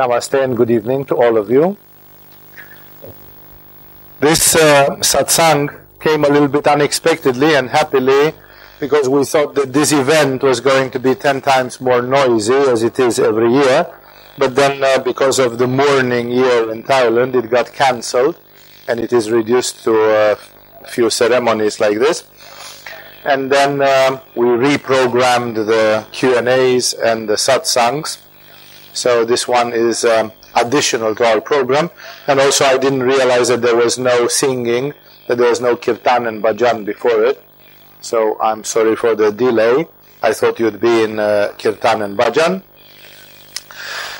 Namaste and good evening to all of you. This uh, satsang came a little bit unexpectedly and happily because we thought that this event was going to be 10 times more noisy as it is every year. But then, uh, because of the mourning year in Thailand, it got cancelled and it is reduced to a few ceremonies like this. And then uh, we reprogrammed the Q&As and the satsangs. So this one is um, additional to our program. And also I didn't realize that there was no singing, that there was no kirtan and bhajan before it. So I'm sorry for the delay. I thought you'd be in uh, kirtan and bhajan.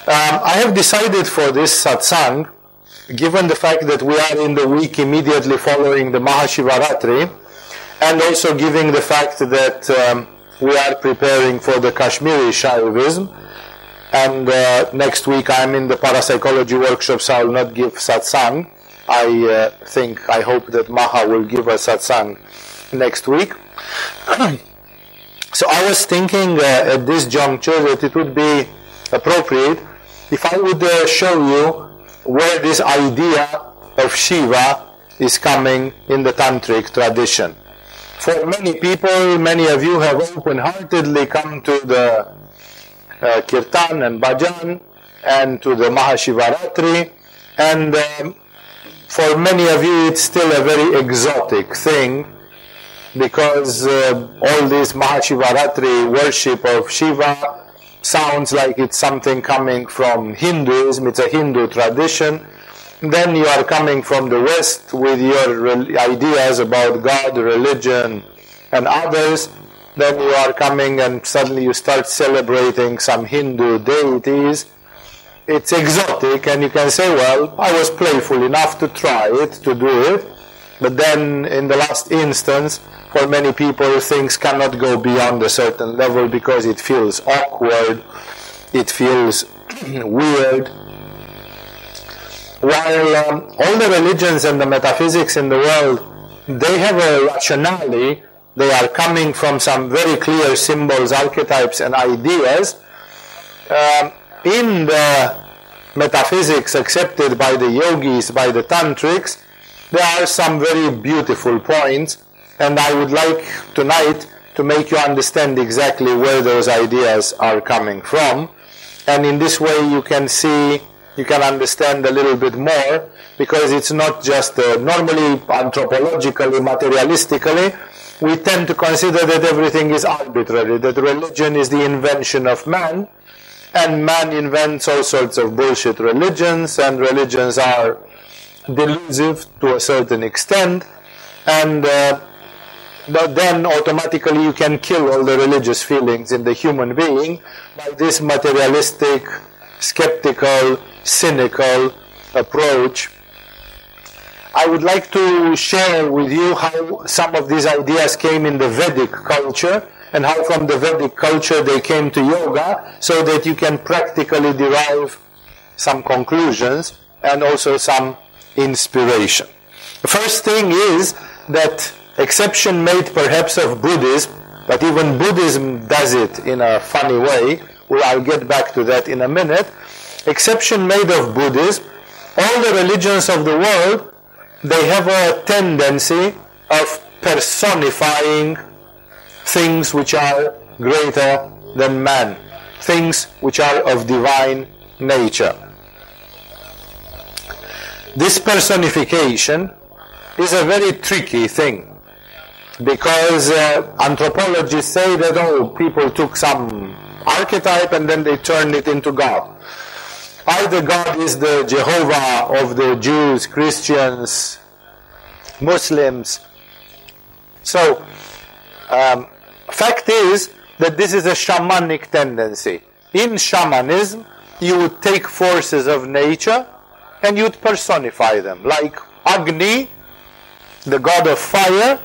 Um, I have decided for this satsang, given the fact that we are in the week immediately following the Mahashivaratri, and also giving the fact that um, we are preparing for the Kashmiri Shaivism, and uh, next week I'm in the parapsychology workshop, so I will not give satsang. I uh, think, I hope that Maha will give us satsang next week. so I was thinking uh, at this juncture that it would be appropriate if I would uh, show you where this idea of Shiva is coming in the tantric tradition. For many people, many of you have open-heartedly come to the uh, kirtan and bhajan and to the Mahashivaratri and um, for many of you it's still a very exotic thing because uh, all this Mahashivaratri worship of Shiva sounds like it's something coming from Hinduism, it's a Hindu tradition. Then you are coming from the West with your ideas about God, religion, and others. Then you are coming and suddenly you start celebrating some Hindu deities. It's exotic, and you can say, well, I was playful enough to try it, to do it. But then, in the last instance, for many people, things cannot go beyond a certain level because it feels awkward, it feels weird. While um, all the religions and the metaphysics in the world, they have a rationale, they are coming from some very clear symbols, archetypes, and ideas. Um, in the metaphysics accepted by the yogis, by the tantrics, there are some very beautiful points and I would like tonight to make you understand exactly where those ideas are coming from. And in this way you can see, you can understand a little bit more because it's not just uh, normally anthropologically, materialistically, we tend to consider that everything is arbitrary, that religion is the invention of man, and man invents all sorts of bullshit religions, and religions are delusive to a certain extent, and uh, but then automatically you can kill all the religious feelings in the human being by this materialistic, skeptical, cynical approach. I would like to share with you how some of these ideas came in the Vedic culture and how from the Vedic culture they came to yoga so that you can practically derive some conclusions and also some inspiration. The first thing is that exception made perhaps of Buddhism, but even Buddhism does it in a funny way. Well, I'll get back to that in a minute. Exception made of Buddhism, all the religions of the world, they have a tendency of personifying things which are greater than man, things which are of divine nature. This personification is a very tricky thing because uh, anthropologists say that oh people took some archetype and then they turned it into God. Either God is the Jehovah of the Jews, Christians, Muslims. So, um, fact is that this is a shamanic tendency. In shamanism, you would take forces of nature and you'd personify them, like Agni, the god of fire,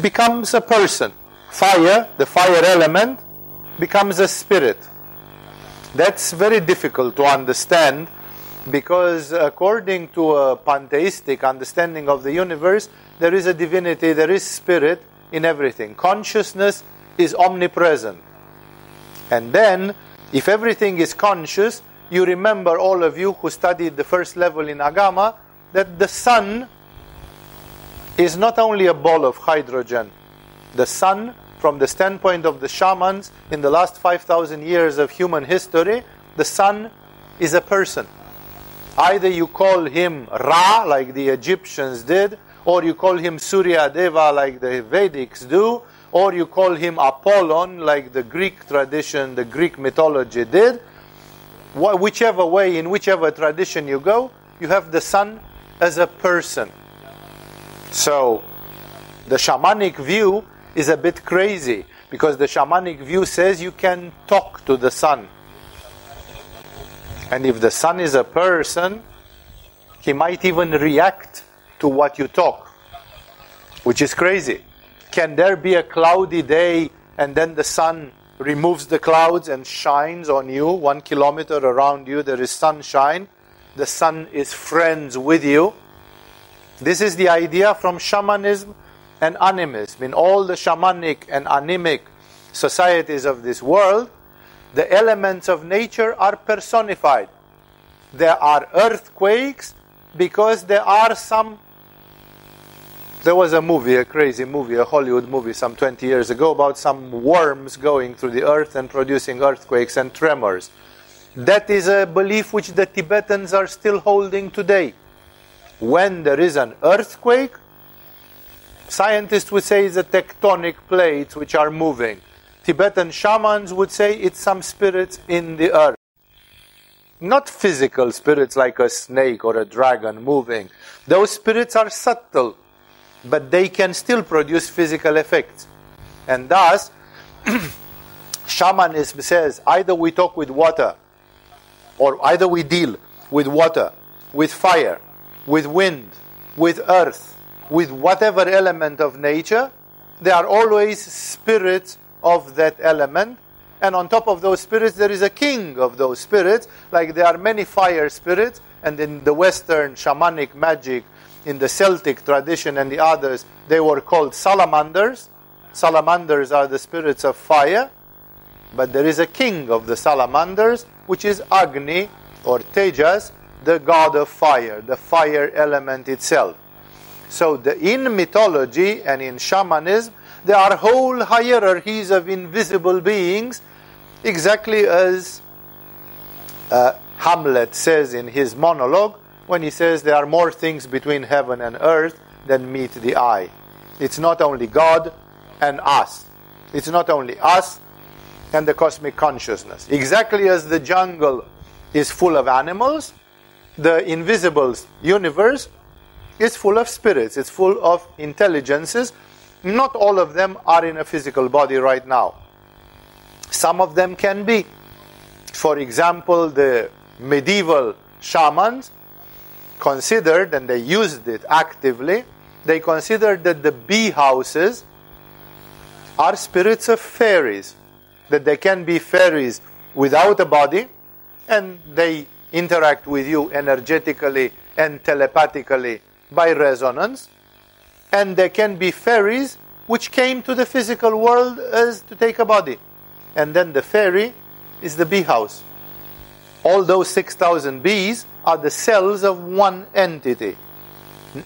becomes a person. Fire, the fire element, becomes a spirit. That's very difficult to understand because according to a pantheistic understanding of the universe, there is a divinity, there is spirit in everything. Consciousness is omnipresent. And then, if everything is conscious, you remember, all of you who studied the first level in Agama, that the sun is not only a ball of hydrogen. The sun, from the standpoint of the shamans in the last 5,000 years of human history, the sun is a person. Either you call him Ra, like the Egyptians did, or you call him Surya Deva, like the Vedics do, or you call him Apollon, like the Greek tradition, the Greek mythology did. Whichever way, in whichever tradition you go, you have the sun as a person. So, the shamanic view is a bit crazy because the shamanic view says you can talk to the sun. And if the sun is a person, he might even react to what you talk, which is crazy. Can there be a cloudy day and then the sun removes the clouds and shines on you? One kilometer around you, there is sunshine. The sun is friends with you. This is the idea from shamanism and animism. In all the shamanic and animic societies of this world, the elements of nature are personified. There are earthquakes because there are some. There was a movie, a crazy movie, a Hollywood movie some 20 years ago about some worms going through the earth and producing earthquakes and tremors. That is a belief which the Tibetans are still holding today. When there is an earthquake, scientists would say it's a tectonic plates which are moving. Tibetan shamans would say it's some spirits in the earth. Not physical spirits like a snake or a dragon moving. Those spirits are subtle, but they can still produce physical effects. And thus, shamanism says either we talk with water, or either we deal with water, with fire, with wind, with earth, with whatever element of nature, they are always spirits of that element. And on top of those spirits, there is a king of those spirits. Like there are many fire spirits, and in the Western shamanic magic, in the Celtic tradition and the others, they were called salamanders. Salamanders are the spirits of fire, but there is a king of the salamanders, which is Agni or Tejas, the god of fire, the fire element itself. So, the, in mythology and in shamanism, there are whole hierarchies of invisible beings, exactly as uh, Hamlet says in his monologue when he says there are more things between heaven and earth than meet the eye. It's not only God and us, it's not only us and the cosmic consciousness. Exactly as the jungle is full of animals, the invisible universe is full of spirits, it's full of intelligences not all of them are in a physical body right now. Some of them can be. For example, the medieval shamans considered, and they used it actively, they considered that the bee houses are spirits of fairies, that they can be fairies without a body, and they interact with you energetically and telepathically by resonance and there can be fairies which came to the physical world as to take a body. And then the fairy is the bee house. All those 6,000 bees are the cells of one entity.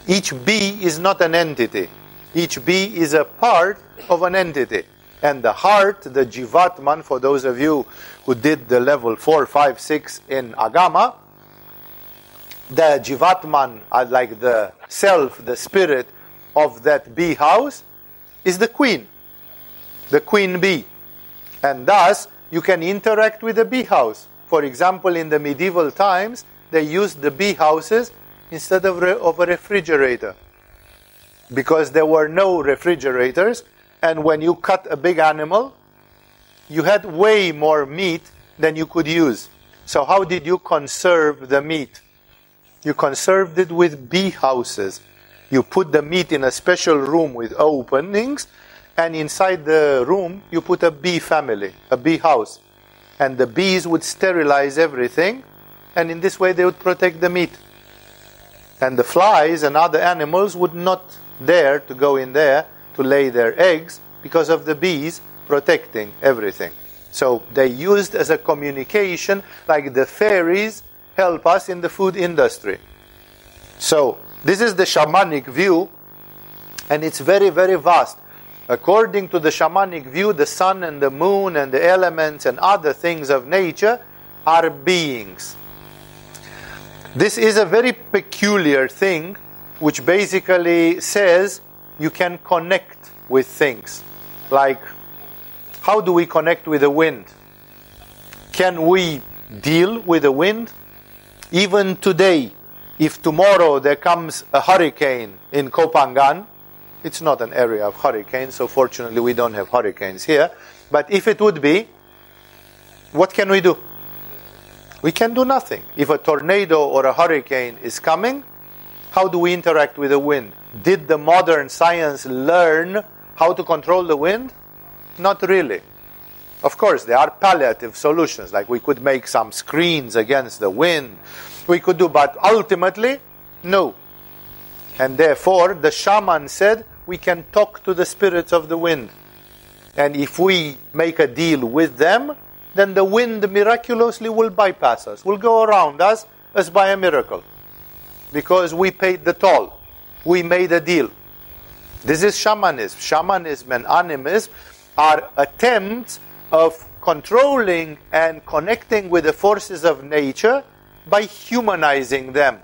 Each bee is not an entity. Each bee is a part of an entity. And the heart, the Jivatman, for those of you who did the level 4, 5, 6 in Agama, the Jivatman, like the self, the spirit, of that bee house is the queen, the queen bee. And thus, you can interact with the bee house. For example, in the medieval times, they used the bee houses instead of, of a refrigerator because there were no refrigerators. And when you cut a big animal, you had way more meat than you could use. So, how did you conserve the meat? You conserved it with bee houses. You put the meat in a special room with openings, and inside the room, you put a bee family, a bee house. And the bees would sterilize everything, and in this way, they would protect the meat. And the flies and other animals would not dare to go in there to lay their eggs because of the bees protecting everything. So they used as a communication, like the fairies help us in the food industry. So this is the shamanic view, and it's very, very vast. According to the shamanic view, the sun and the moon and the elements and other things of nature are beings. This is a very peculiar thing, which basically says you can connect with things. Like, how do we connect with the wind? Can we deal with the wind? Even today, if tomorrow there comes a hurricane in Koh Phangan, it's not an area of hurricanes, so fortunately we don't have hurricanes here. But if it would be, what can we do? We can do nothing. If a tornado or a hurricane is coming, how do we interact with the wind? Did the modern science learn how to control the wind? Not really. Of course, there are palliative solutions, like we could make some screens against the wind. We could do, but ultimately, no. And therefore, the shaman said, we can talk to the spirits of the wind. And if we make a deal with them, then the wind miraculously will bypass us, will go around us as by a miracle. Because we paid the toll. We made a deal. This is shamanism. Shamanism and animism are attempts of controlling and connecting with the forces of nature by humanizing them.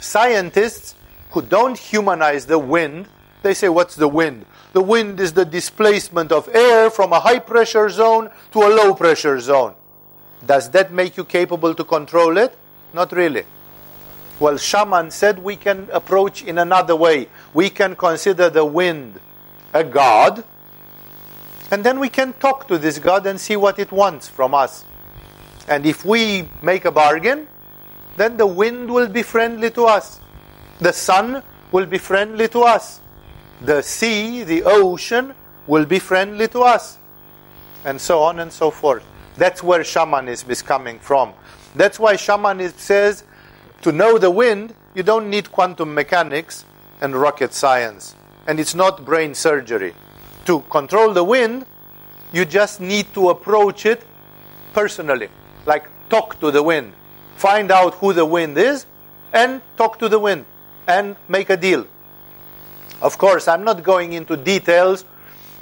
Scientists who don't humanize the wind, they say, What's the wind? The wind is the displacement of air from a high pressure zone to a low pressure zone. Does that make you capable to control it? Not really. Well, Shaman said we can approach in another way. We can consider the wind a god, and then we can talk to this god and see what it wants from us. And if we make a bargain, then the wind will be friendly to us. The sun will be friendly to us. The sea, the ocean, will be friendly to us. And so on and so forth. That's where shamanism is coming from. That's why shamanism says to know the wind, you don't need quantum mechanics and rocket science. And it's not brain surgery. To control the wind, you just need to approach it personally. Like talk to the wind. Find out who the wind is and talk to the wind and make a deal. Of course, I'm not going into details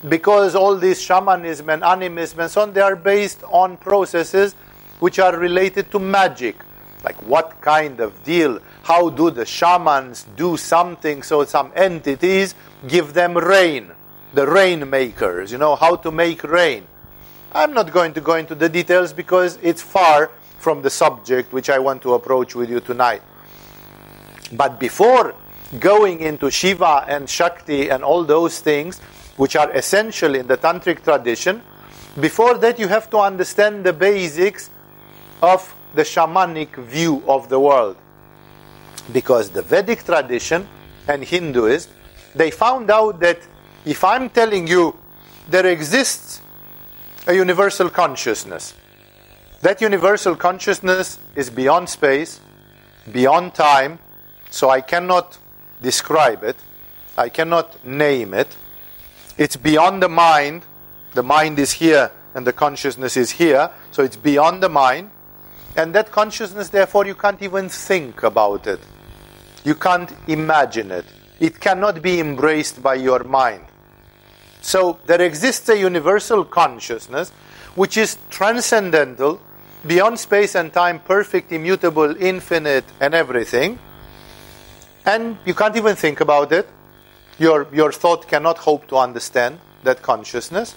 because all this shamanism and animism and so on, they are based on processes which are related to magic. Like what kind of deal? How do the shamans do something so some entities give them rain? The rain makers, you know, how to make rain. I'm not going to go into the details because it's far from the subject which I want to approach with you tonight. But before going into Shiva and Shakti and all those things, which are essential in the Tantric tradition, before that you have to understand the basics of the shamanic view of the world. Because the Vedic tradition and Hinduism, they found out that if I'm telling you there exists a universal consciousness, that universal consciousness is beyond space, beyond time, so I cannot describe it, I cannot name it. It's beyond the mind. The mind is here and the consciousness is here, so it's beyond the mind. And that consciousness, therefore, you can't even think about it. You can't imagine it. It cannot be embraced by your mind. So there exists a universal consciousness which is transcendental, beyond space and time, perfect, immutable, infinite, and everything. And you can't even think about it. Your, your thought cannot hope to understand that consciousness.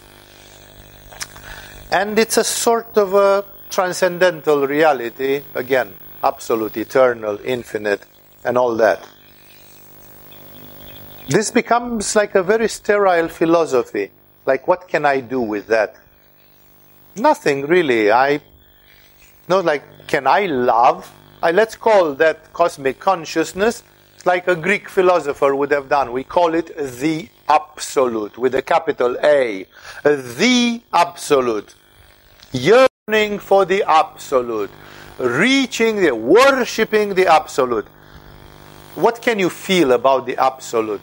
And it's a sort of a transcendental reality, again, absolute, eternal, infinite, and all that. This becomes like a very sterile philosophy. Like, what can I do with that? Nothing really. I, no, like, can I love? I, let's call that cosmic consciousness like a Greek philosopher would have done. We call it the absolute with a capital A. The absolute. Yearning for the absolute. Reaching the, worshipping the absolute. What can you feel about the absolute?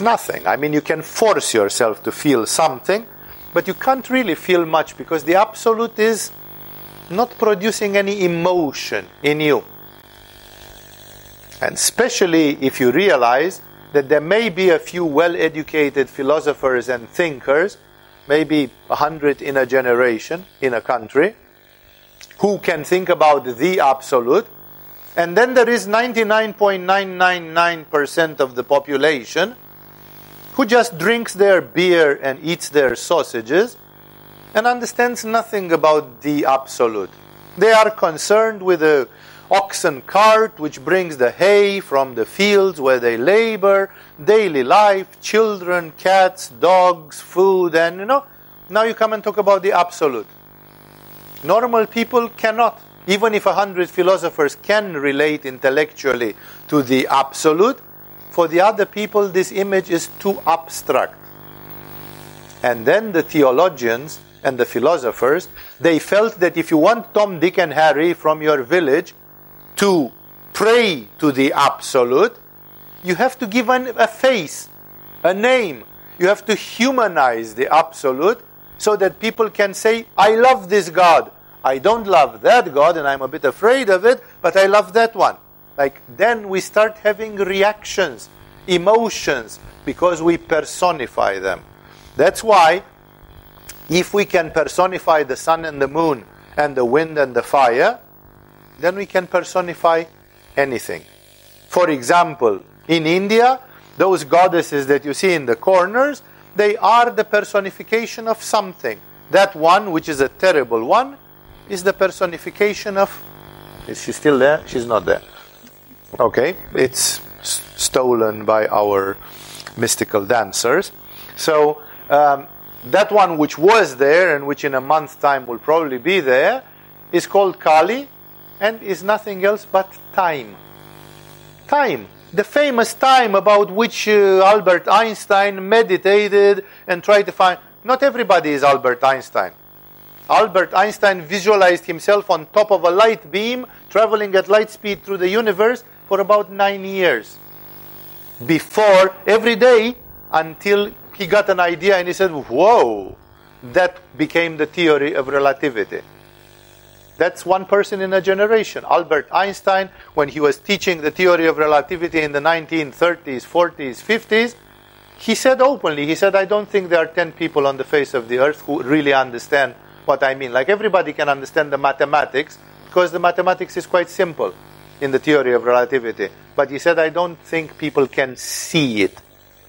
Nothing. I mean, you can force yourself to feel something, but you can't really feel much because the absolute is not producing any emotion in you. And especially if you realize that there may be a few well educated philosophers and thinkers, maybe a hundred in a generation in a country, who can think about the absolute. And then there is 99.999% of the population who just drinks their beer and eats their sausages and understands nothing about the absolute. They are concerned with the oxen cart which brings the hay from the fields where they labor, daily life, children, cats, dogs, food, and you know, now you come and talk about the absolute. Normal people cannot. Even if a hundred philosophers can relate intellectually to the absolute, for the other people, this image is too abstract. And then the theologians and the philosophers, they felt that if you want Tom, Dick, and Harry from your village to pray to the absolute, you have to give an, a face, a name. You have to humanize the absolute so that people can say, I love this God. I don't love that God and I'm a bit afraid of it, but I love that one. Like then we start having reactions, emotions, because we personify them. That's why if we can personify the sun and the moon and the wind and the fire, then we can personify anything. For example, in India, those goddesses that you see in the corners, they are the personification of something. That one, which is a terrible one, is the personification of. Is she still there? She's not there. Okay, it's stolen by our mystical dancers. So um, that one which was there and which in a month's time will probably be there is called Kali and is nothing else but time. Time. The famous time about which uh, Albert Einstein meditated and tried to find. Not everybody is Albert Einstein. Albert Einstein visualized himself on top of a light beam traveling at light speed through the universe for about nine years. Before, every day, until he got an idea and he said, Whoa, that became the theory of relativity. That's one person in a generation. Albert Einstein, when he was teaching the theory of relativity in the 1930s, 40s, 50s, he said openly, he said, I don't think there are 10 people on the face of the earth who really understand what I mean. Like everybody can understand the mathematics because the mathematics is quite simple in the theory of relativity. But he said, I don't think people can see it.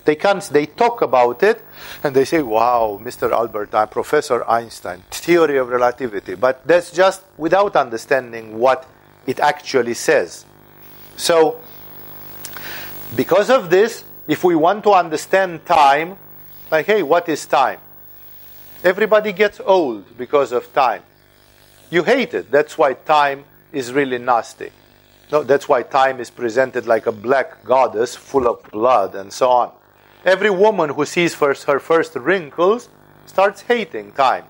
They can't, they talk about it and they say, wow, Mr. Albert, I'm Professor Einstein, theory of relativity. But that's just without understanding what it actually says. So, because of this, if we want to understand time, like, hey, what is time? Everybody gets old because of time. You hate it. That's why time is really nasty. No, that's why time is presented like a black goddess full of blood and so on. Every woman who sees first her first wrinkles starts hating time.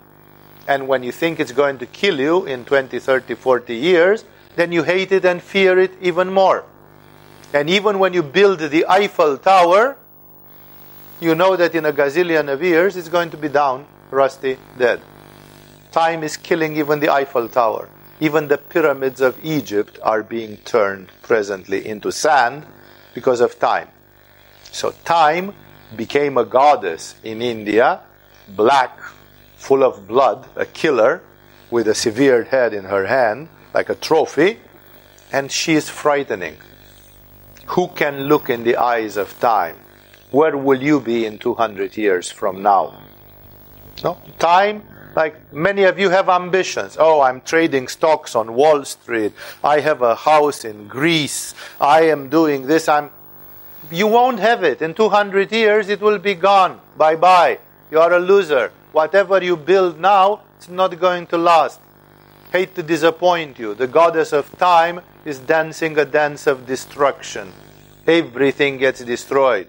And when you think it's going to kill you in 20, 30, 40 years, then you hate it and fear it even more. And even when you build the Eiffel Tower, you know that in a gazillion of years it's going to be down, rusty, dead. Time is killing even the Eiffel Tower. Even the pyramids of Egypt are being turned presently into sand because of time. So, time became a goddess in India, black, full of blood, a killer with a severed head in her hand, like a trophy, and she is frightening. Who can look in the eyes of time? Where will you be in 200 years from now? No? Time like many of you have ambitions. Oh, I'm trading stocks on Wall Street. I have a house in Greece. I am doing this. I'm you won't have it. In 200 years it will be gone. Bye-bye. You are a loser. Whatever you build now, it's not going to last. Hate to disappoint you. The goddess of time is dancing a dance of destruction. Everything gets destroyed.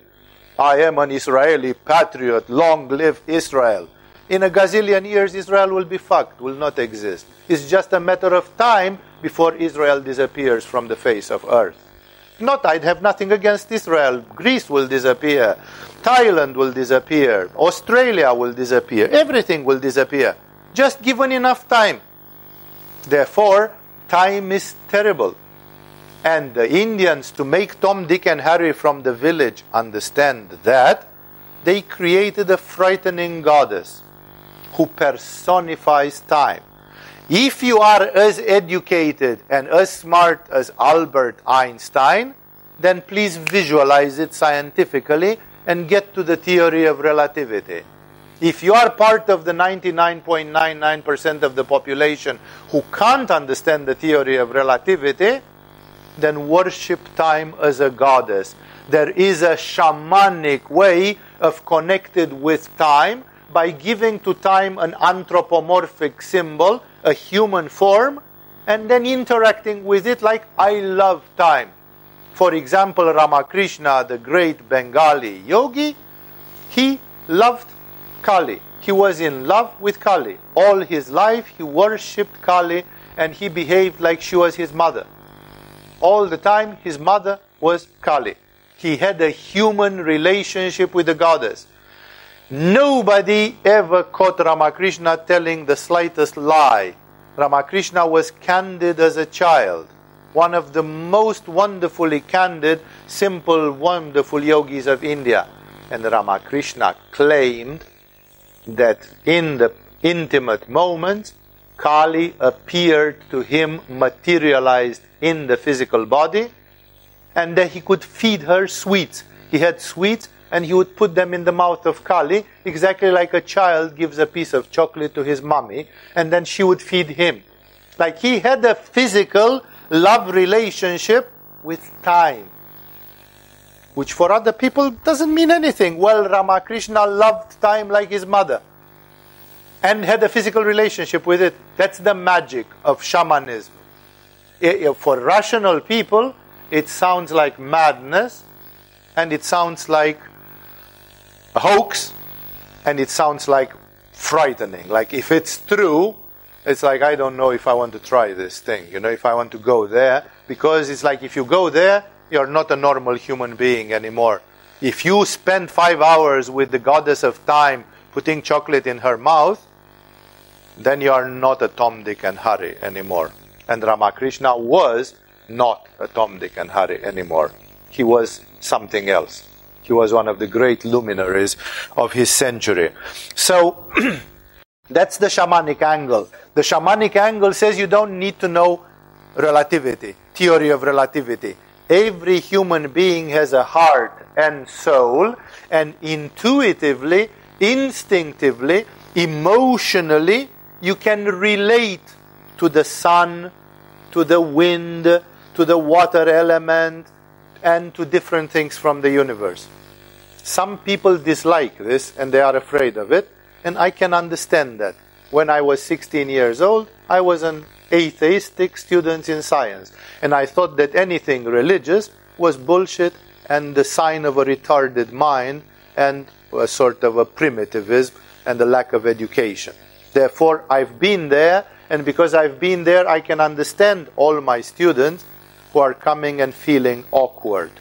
I am an Israeli patriot. Long live Israel in a gazillion years, Israel will be fucked, will not exist. It's just a matter of time before Israel disappears from the face of earth. Not, I'd have nothing against Israel. Greece will disappear. Thailand will disappear. Australia will disappear. Everything will disappear. Just given enough time. Therefore, time is terrible. And the Indians, to make Tom, Dick, and Harry from the village understand that, they created a frightening goddess who personifies time. If you are as educated and as smart as Albert Einstein, then please visualize it scientifically and get to the theory of relativity. If you are part of the 99.99% of the population who can't understand the theory of relativity, then worship time as a goddess. There is a shamanic way of connected with time by giving to time an anthropomorphic symbol, a human form, and then interacting with it like I love time. For example, Ramakrishna, the great Bengali yogi, he loved Kali. He was in love with Kali. All his life he worshipped Kali and he behaved like she was his mother. All the time his mother was Kali. He had a human relationship with the goddess. Nobody ever caught Ramakrishna telling the slightest lie. Ramakrishna was candid as a child. One of the most wonderfully candid, simple, wonderful yogis of India. And Ramakrishna claimed that in the intimate moments, Kali appeared to him materialized in the physical body and that he could feed her sweets. He had sweets and he would put them in the mouth of Kali, exactly like a child gives a piece of chocolate to his mommy, and then she would feed him. Like he had a physical love relationship with time, which for other people doesn't mean anything. Well, Ramakrishna loved time like his mother and had a physical relationship with it. That's the magic of shamanism. For rational people, it sounds like madness and it sounds like a hoax and it sounds like frightening. Like if it's true, it's like I don't know if I want to try this thing, you know, if I want to go there, because it's like if you go there, you're not a normal human being anymore. If you spend five hours with the goddess of time putting chocolate in her mouth, then you are not a Tom, Dick, and Harry anymore. And Ramakrishna was not a Tom, Dick, and Harry anymore. He was something else. He was one of the great luminaries of his century. So, that's the shamanic angle. The shamanic angle says you don't need to know relativity, theory of relativity. Every human being has a heart and soul, and intuitively, instinctively, emotionally, you can relate to the sun, to the wind, to the water element, and to different things from the universe. Some people dislike this and they are afraid of it, and I can understand that. When I was 16 years old, I was an atheistic student in science, and I thought that anything religious was bullshit and the sign of a retarded mind and a sort of a primitivism and a lack of education. Therefore, I've been there, and because I've been there, I can understand all my students who are coming and feeling awkward.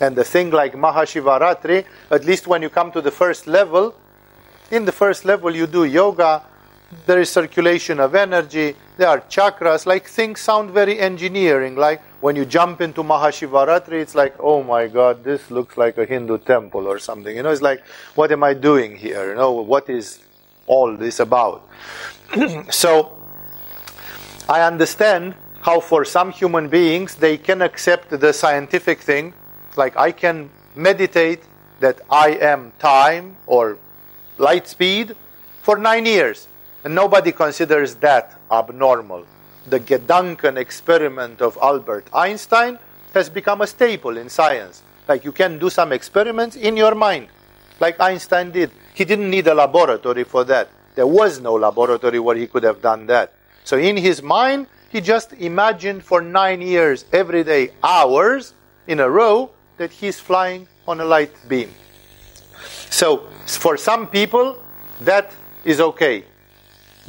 And the thing like Mahashivaratri, at least when you come to the first level, in the first level you do yoga, there is circulation of energy, there are chakras, like things sound very engineering. Like when you jump into Mahashivaratri, it's like, oh my god, this looks like a Hindu temple or something. You know, it's like, what am I doing here? You know, what is all this about? so, I understand how for some human beings they can accept the scientific thing, like I can meditate that I am time or light speed for nine years, and nobody considers that abnormal. The Gedanken experiment of Albert Einstein has become a staple in science. Like you can do some experiments in your mind, like Einstein did. He didn't need a laboratory for that. There was no laboratory where he could have done that. So in his mind, he just imagined for nine years, every day, hours in a row, that he's flying on a light beam. So, for some people, that is okay.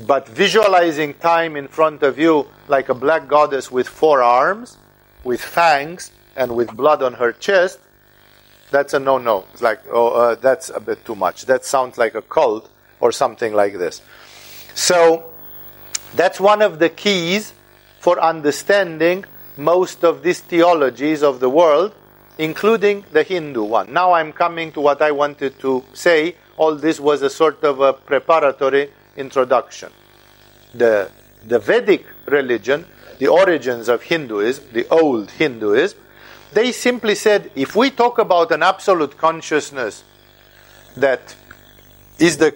But visualizing time in front of you like a black goddess with four arms, with fangs, and with blood on her chest, that's a no no. It's like, oh, uh, that's a bit too much. That sounds like a cult or something like this. So, that's one of the keys for understanding most of these theologies of the world, including the Hindu one. Now I'm coming to what I wanted to say. All this was a sort of a preparatory introduction. The, the Vedic religion, the origins of Hinduism, the old Hinduism, they simply said if we talk about an absolute consciousness that is the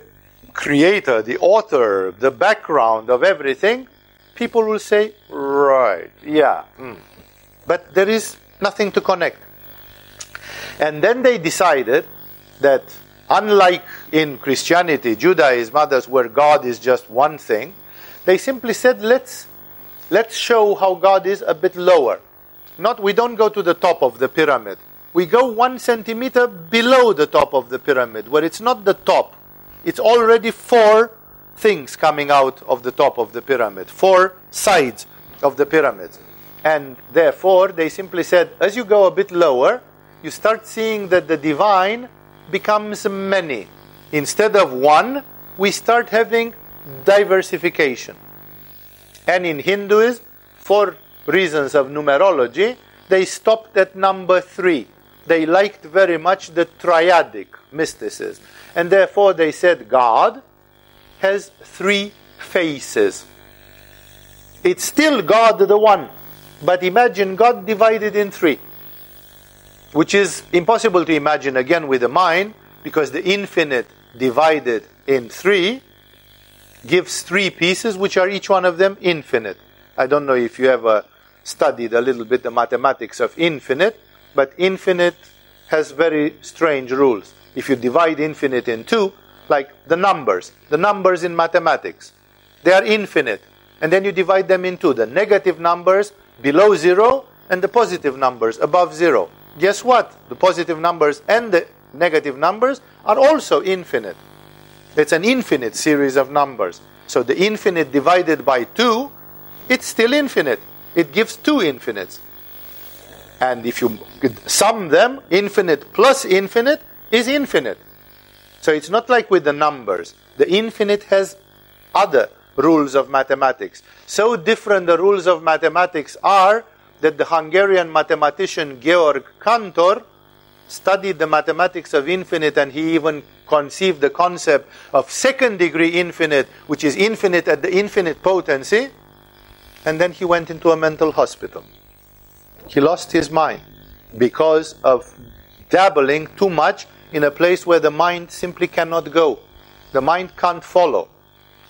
creator, the author, the background of everything, people will say, right, yeah. Mm. But there is nothing to connect. And then they decided that, unlike in Christianity, Judaism, others, where God is just one thing, they simply said, let's, let's show how God is a bit lower. Not, we don't go to the top of the pyramid. We go one centimeter below the top of the pyramid, where it's not the top. It's already four things coming out of the top of the pyramid, four sides of the pyramid. And therefore, they simply said, as you go a bit lower, you start seeing that the divine becomes many. Instead of one, we start having diversification. And in Hinduism, for reasons of numerology, they stopped at number three. They liked very much the triadic mysticism. And therefore they said God has three faces. It's still God the one, but imagine God divided in three, which is impossible to imagine again with the mind because the infinite divided in three gives three pieces, which are each one of them infinite. I don't know if you ever studied a little bit the mathematics of infinite, but infinite has very strange rules. If you divide infinite in two, like the numbers, the numbers in mathematics, they are infinite. And then you divide them into the negative numbers below zero and the positive numbers above zero. Guess what? The positive numbers and the negative numbers are also infinite. It's an infinite series of numbers. So the infinite divided by 2, it's still infinite. It gives two infinites. And if you sum them, infinite plus infinite is infinite. So it's not like with the numbers. The infinite has other rules of mathematics. So different the rules of mathematics are that the Hungarian mathematician Georg Cantor studied the mathematics of infinite and he even conceived the concept of second degree infinite, which is infinite at the infinite potency. And then he went into a mental hospital. He lost his mind because of dabbling too much in a place where the mind simply cannot go. The mind can't follow.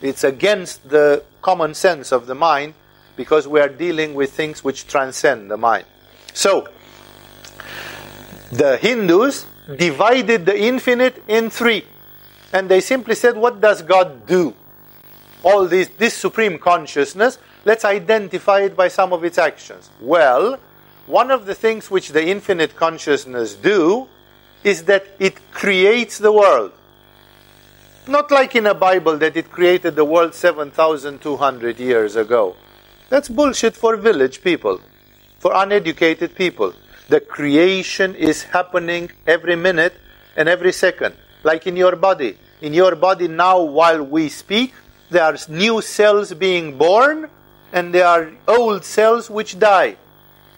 It's against the common sense of the mind because we are dealing with things which transcend the mind. So, the Hindus divided the infinite in three. And they simply said, What does God do? All this, this supreme consciousness, let's identify it by some of its actions. Well, one of the things which the infinite consciousness do is that it creates the world. Not like in a Bible that it created the world 7,200 years ago. That's bullshit for village people, for uneducated people. The creation is happening every minute and every second, like in your body. In your body now, while we speak, there are new cells being born and there are old cells which die.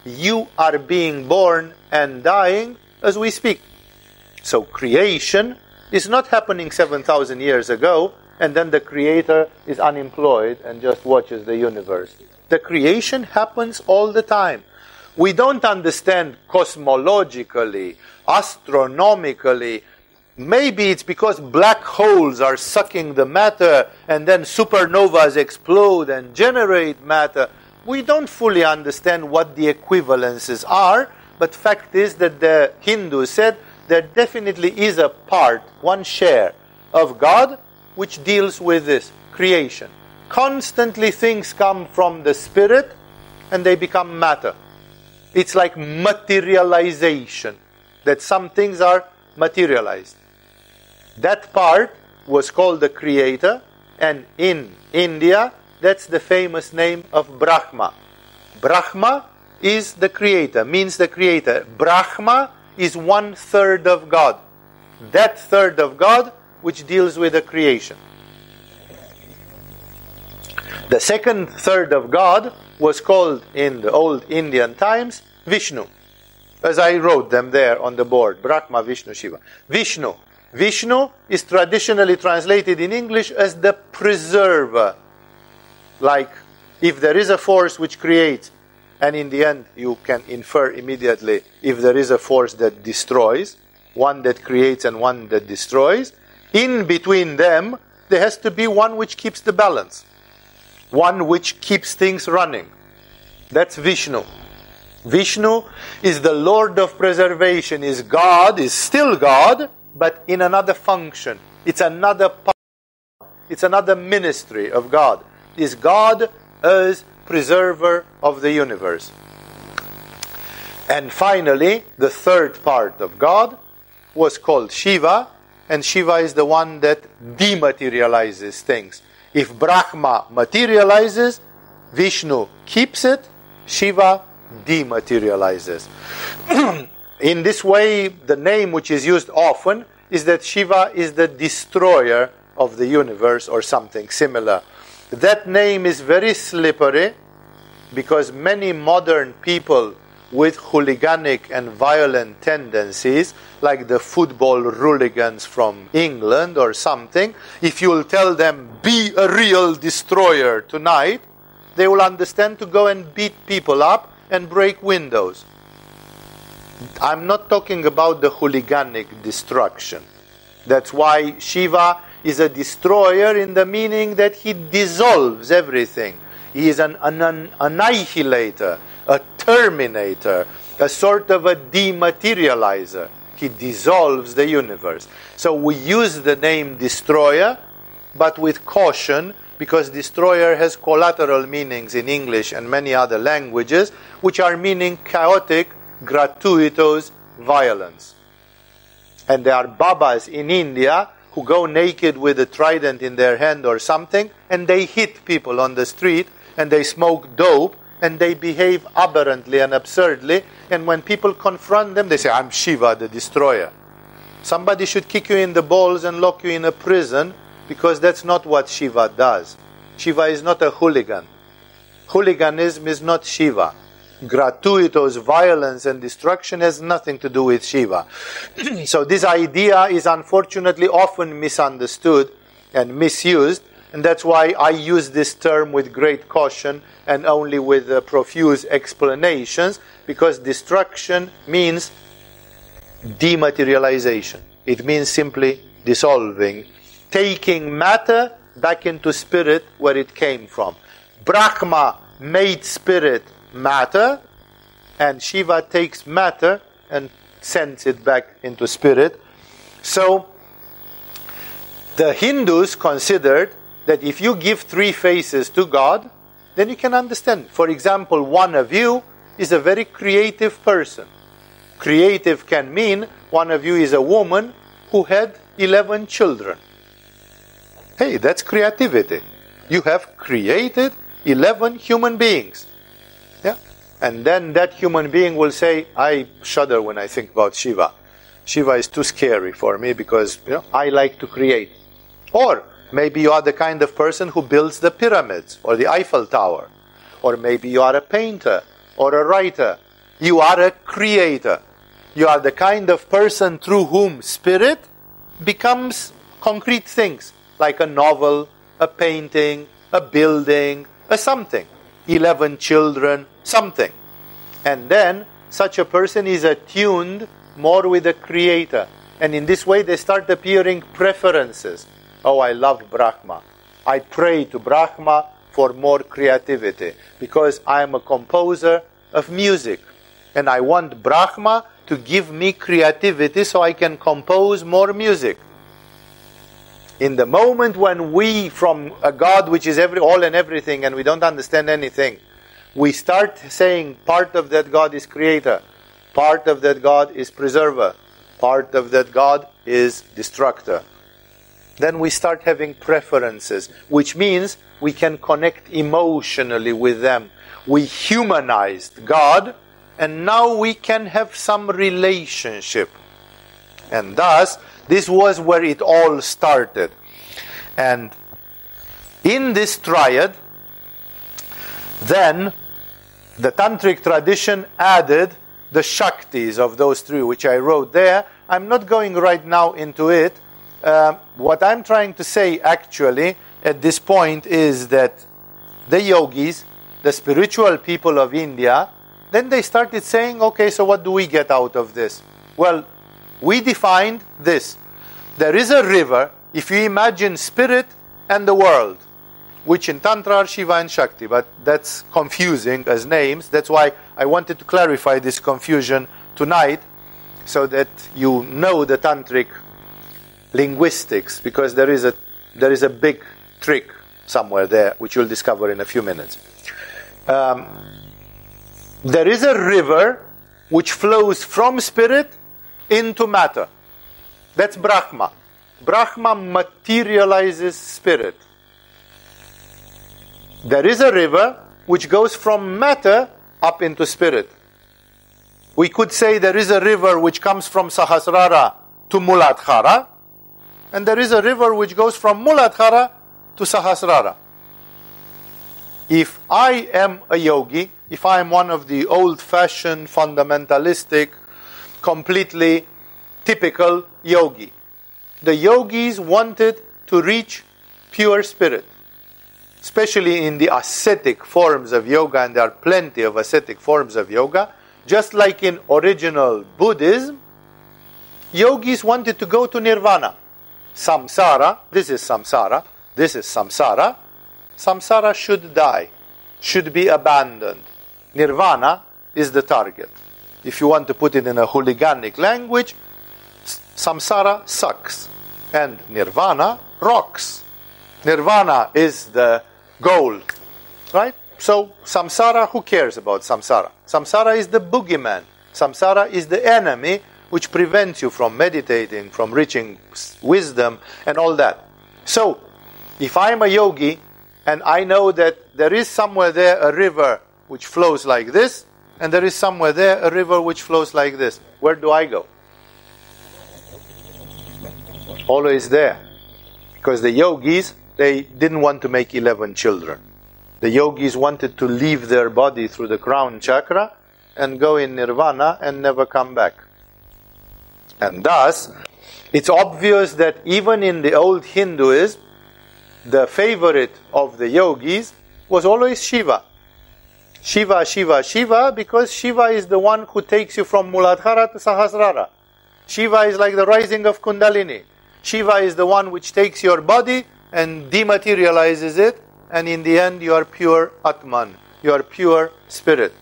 You are being born and dying as we speak. So creation is not happening 7,000 years ago, and then the creator is unemployed and just watches the universe. The creation happens all the time. We don't understand cosmologically, astronomically. Maybe it's because black holes are sucking the matter and then supernovas explode and generate matter. We don't fully understand what the equivalences are, but fact is that the Hindus said there definitely is a part, one share of God which deals with this creation. Constantly things come from the spirit and they become matter. It's like materialization, that some things are materialized. That part was called the creator, and in India, that's the famous name of Brahma. Brahma is the creator, means the creator. Brahma is one third of God. That third of God which deals with the creation. The second third of God was called in the old Indian times Vishnu. As I wrote them there on the board Brahma, Vishnu, Shiva. Vishnu. Vishnu is traditionally translated in English as the preserver. Like if there is a force which creates, and in the end you can infer immediately if there is a force that destroys, one that creates and one that destroys, in between them there has to be one which keeps the balance one which keeps things running. That's Vishnu. Vishnu is the Lord of preservation, is God, is still God, but in another function. It's another part, it's another ministry of God. Is God as preserver of the universe. And finally, the third part of God was called Shiva, and Shiva is the one that dematerializes things. If Brahma materializes, Vishnu keeps it, Shiva dematerializes. In this way, the name which is used often is that Shiva is the destroyer of the universe or something similar. That name is very slippery because many modern people with hooliganic and violent tendencies, like the football hooligans from England or something, if you'll tell them, be a real destroyer tonight, they will understand to go and beat people up and break windows. I'm not talking about the hooliganic destruction. That's why Shiva is a destroyer in the meaning that he dissolves everything. He is an, an, an annihilator a terminator, a sort of a dematerializer. He dissolves the universe. So we use the name destroyer, but with caution, because destroyer has collateral meanings in English and many other languages, which are meaning chaotic, gratuitous violence. And there are babas in India who go naked with a trident in their hand or something, and they hit people on the street, and they smoke dope, and they behave aberrantly and absurdly. And when people confront them, they say, I'm Shiva, the destroyer. Somebody should kick you in the balls and lock you in a prison because that's not what Shiva does. Shiva is not a hooligan. Hooliganism is not Shiva. Gratuitous violence and destruction has nothing to do with Shiva. so, this idea is unfortunately often misunderstood and misused and that's why I use this term with great caution and only with uh, profuse explanations, because destruction means dematerialization. It means simply dissolving, taking matter back into spirit where it came from. Brahma made spirit matter, and Shiva takes matter and sends it back into spirit. So, the Hindus considered that if you give three faces to God, then you can understand. For example, one of you is a very creative person. Creative can mean one of you is a woman who had 11 children. Hey, that's creativity. You have created 11 human beings. Yeah? And then that human being will say, I shudder when I think about Shiva. Shiva is too scary for me because you know, I like to create. Or Maybe you are the kind of person who builds the pyramids or the Eiffel Tower. Or maybe you are a painter or a writer. You are a creator. You are the kind of person through whom spirit becomes concrete things, like a novel, a painting, a building, a something. 11 children, something. And then such a person is attuned more with the creator. And in this way, they start appearing preferences. Oh, I love Brahma. I pray to Brahma for more creativity because I am a composer of music and I want Brahma to give me creativity so I can compose more music. In the moment when we, from a God which is every, all and everything, and we don't understand anything, we start saying part of that God is creator, part of that God is preserver, part of that God is destructor then we start having preferences, which means we can connect emotionally with them. We humanized God, and now we can have some relationship. And thus, this was where it all started. And in this triad, then the tantric tradition added the Shaktis of those three, which I wrote there. I'm not going right now into it. Uh, what I'm trying to say actually at this point is that the yogis, the spiritual people of India, then they started saying, okay, so what do we get out of this? Well, we defined this. There is a river, if you imagine spirit and the world, which in Tantra are Shiva and Shakti, but that's confusing as names. That's why I wanted to clarify this confusion tonight so that you know the Tantric linguistics, because there is a, there is a big trick somewhere there, which you'll discover in a few minutes. Um, there is a river which flows from spirit into matter. That's Brahma. Brahma materializes spirit. There is a river which goes from matter up into spirit. We could say there is a river which comes from Sahasrara to Muladhara, and there is a river which goes from Muladhara to Sahasrara. If I am a yogi, if I am one of the old fashioned, fundamentalistic, completely typical yogi, the yogis wanted to reach pure spirit especially in the ascetic forms of yoga, and there are plenty of ascetic forms of yoga, just like in original Buddhism, yogis wanted to go to nirvana. Samsara, this is samsara, this is samsara. Samsara should die, should be abandoned. Nirvana is the target. If you want to put it in a hooliganic language, samsara sucks and nirvana rocks. Nirvana is the goal. Right? So, samsara, who cares about samsara? Samsara is the boogeyman. Samsara is the enemy which prevents you from meditating, from reaching wisdom, and all that. So, if I'm a yogi and I know that there is somewhere there a river which flows like this, and there is somewhere there a river which flows like this, where do I go? Always there. Because the yogis they didn't want to make 11 children. The yogis wanted to leave their body through the crown chakra and go in nirvana and never come back. And thus, it's obvious that even in the old Hinduism, the favorite of the yogis was always Shiva. Shiva, Shiva, Shiva, because Shiva is the one who takes you from Muladhara to Sahasrara. Shiva is like the rising of Kundalini. Shiva is the one which takes your body and dematerializes it, and in the end, you are pure Atman, you are pure spirit.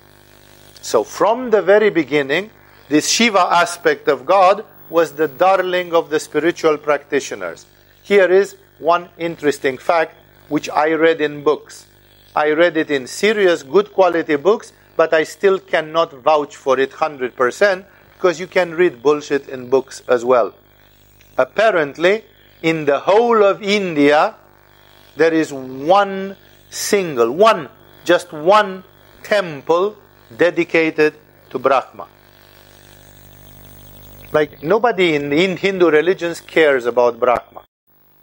So, from the very beginning, this Shiva aspect of God was the darling of the spiritual practitioners. Here is one interesting fact which I read in books. I read it in serious, good quality books, but I still cannot vouch for it 100% because you can read bullshit in books as well. Apparently, in the whole of India, there is one single, one, just one temple dedicated to Brahma. Like nobody in, in Hindu religions cares about Brahma.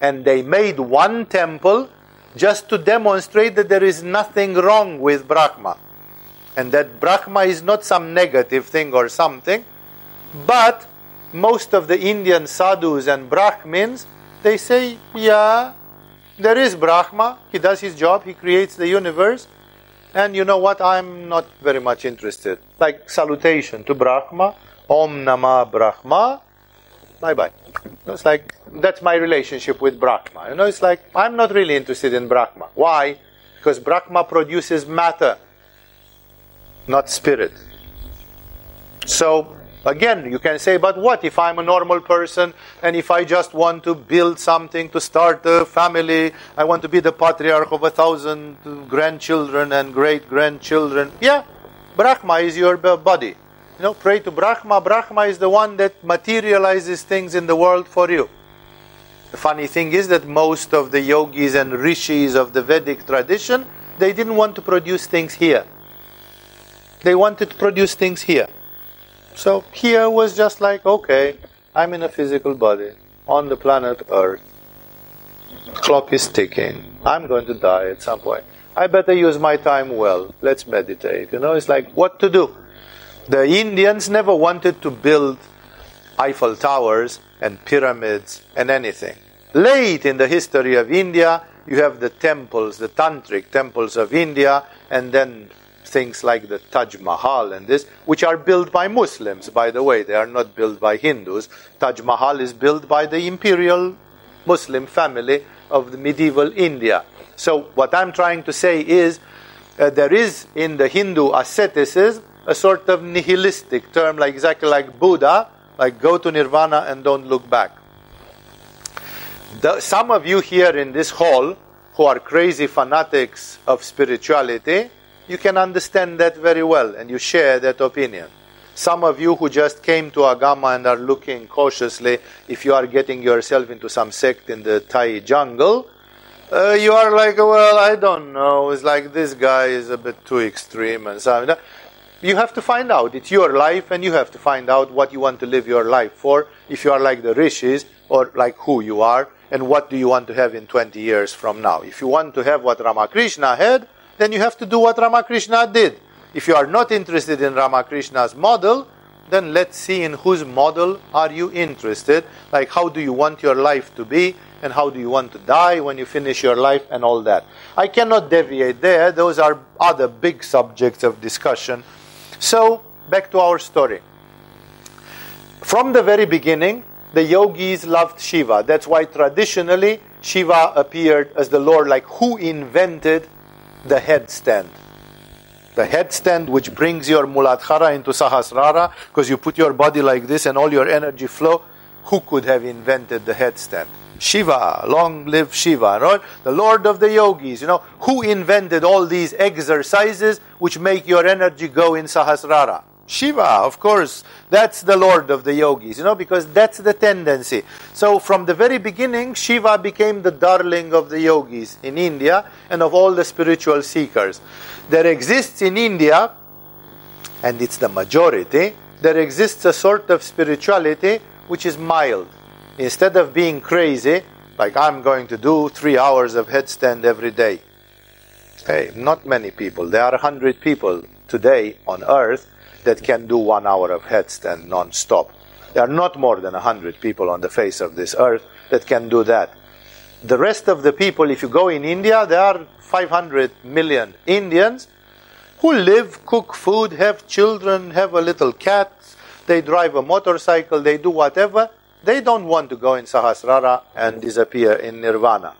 And they made one temple just to demonstrate that there is nothing wrong with Brahma. And that Brahma is not some negative thing or something, but most of the Indian sadhus and Brahmins they say, yeah, there is Brahma, he does his job, he creates the universe, and you know what, I'm not very much interested. Like salutation to Brahma, Om Namah Brahma, bye bye. It's like, that's my relationship with Brahma. You know, it's like, I'm not really interested in Brahma. Why? Because Brahma produces matter, not spirit. So, Again, you can say, but what if I'm a normal person and if I just want to build something to start a family, I want to be the patriarch of a thousand grandchildren and great grandchildren? Yeah, Brahma is your body. You know, pray to Brahma. Brahma is the one that materializes things in the world for you. The funny thing is that most of the yogis and rishis of the Vedic tradition, they didn't want to produce things here. They wanted to produce things here. So here was just like, okay, I'm in a physical body on the planet Earth. Clock is ticking. I'm going to die at some point. I better use my time well. Let's meditate. You know, it's like what to do. The Indians never wanted to build Eiffel Towers and pyramids and anything. Late in the history of India, you have the temples, the tantric temples of India, and then things like the Taj Mahal and this, which are built by Muslims, by the way. They are not built by Hindus. Taj Mahal is built by the imperial Muslim family of the medieval India. So, what I'm trying to say is uh, there is in the Hindu asceticism a sort of nihilistic term, like exactly like Buddha, like go to nirvana and don't look back. The, some of you here in this hall who are crazy fanatics of spirituality, you can understand that very well and you share that opinion. Some of you who just came to Agama and are looking cautiously if you are getting yourself into some sect in the Thai jungle, uh, you are like, well, I don't know. It's like this guy is a bit too extreme and so on. You have to find out. It's your life, and you have to find out what you want to live your life for. If you are like the rishis, or like who you are, and what do you want to have in 20 years from now. If you want to have what Ramakrishna had, then you have to do what Ramakrishna did. If you are not interested in Ramakrishna's model, then let's see in whose model are you interested. Like, how do you want your life to be, and how do you want to die when you finish your life, and all that. I cannot deviate there, those are other big subjects of discussion. So, back to our story. From the very beginning, the yogis loved Shiva. That's why traditionally Shiva appeared as the Lord, like who invented the headstand. The headstand which brings your Muladhara into Sahasrara, because you put your body like this and all your energy flow. Who could have invented the headstand? Shiva, long live Shiva, right? The Lord of the yogis, you know, who invented all these exercises which make your energy go in Sahasrara? Shiva, of course, that's the Lord of the yogis, you know, because that's the tendency. So from the very beginning, Shiva became the darling of the yogis in India and of all the spiritual seekers. There exists in India, and it's the majority, there exists a sort of spirituality which is mild. Instead of being crazy, like I'm going to do three hours of headstand every day. Hey, not many people. There are a hundred people today on earth that can do one hour of headstand non-stop. There are not more than 100 people on the face of this earth that can do that. The rest of the people, if you go in India, there are 500 million Indians who live, cook food, have children, have a little cat, they drive a motorcycle, they do whatever. They don't want to go in Sahasrara and disappear in Nirvana.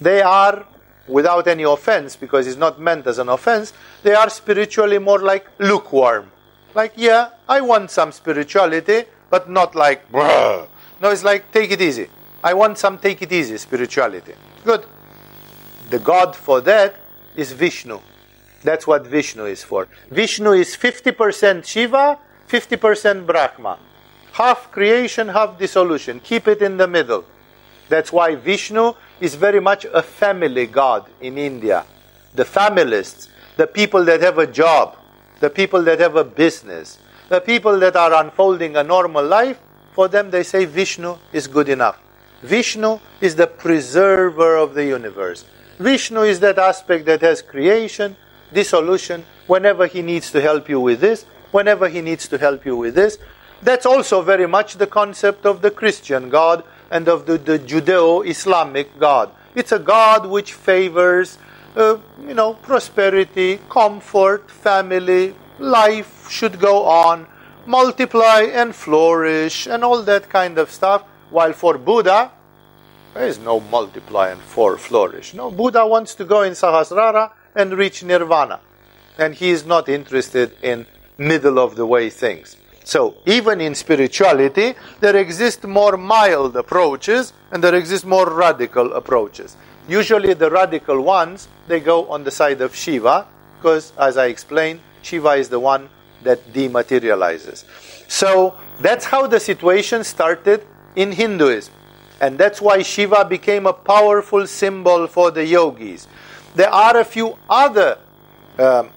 They are without any offense, because it's not meant as an offense, they are spiritually more like lukewarm. Like, yeah, I want some spirituality, but not like, Bruh. no, it's like, take it easy. I want some take it easy spirituality. Good. The God for that is Vishnu. That's what Vishnu is for. Vishnu is 50% Shiva, 50% Brahma. Half creation, half dissolution. Keep it in the middle. That's why Vishnu is very much a family god in India. The familists, the people that have a job, the people that have a business, the people that are unfolding a normal life, for them they say Vishnu is good enough. Vishnu is the preserver of the universe. Vishnu is that aspect that has creation, dissolution, whenever he needs to help you with this, whenever he needs to help you with this. That's also very much the concept of the Christian God and of the, the Judeo Islamic God. It's a God which favors, uh, you know, prosperity, comfort, family, life should go on, multiply and flourish, and all that kind of stuff. While for Buddha, there is no multiply and for flourish. No, Buddha wants to go in Sahasrara and reach Nirvana. And he is not interested in middle of the way things. So, even in spirituality, there exist more mild approaches and there exist more radical approaches. Usually, the radical ones they go on the side of Shiva because, as I explained, Shiva is the one that dematerializes. So, that's how the situation started in Hinduism. And that's why Shiva became a powerful symbol for the yogis. There are a few other um,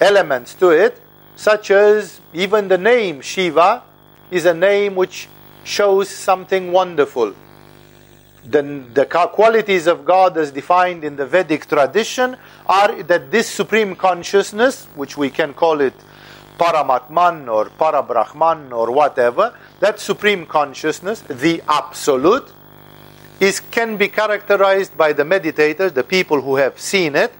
elements to it, such as even the name Shiva is a name which shows something wonderful. The, the qualities of God as defined in the Vedic tradition are that this supreme consciousness, which we can call it Paramatman or Parabrahman or whatever, that supreme consciousness, the absolute, is can be characterized by the meditators, the people who have seen it,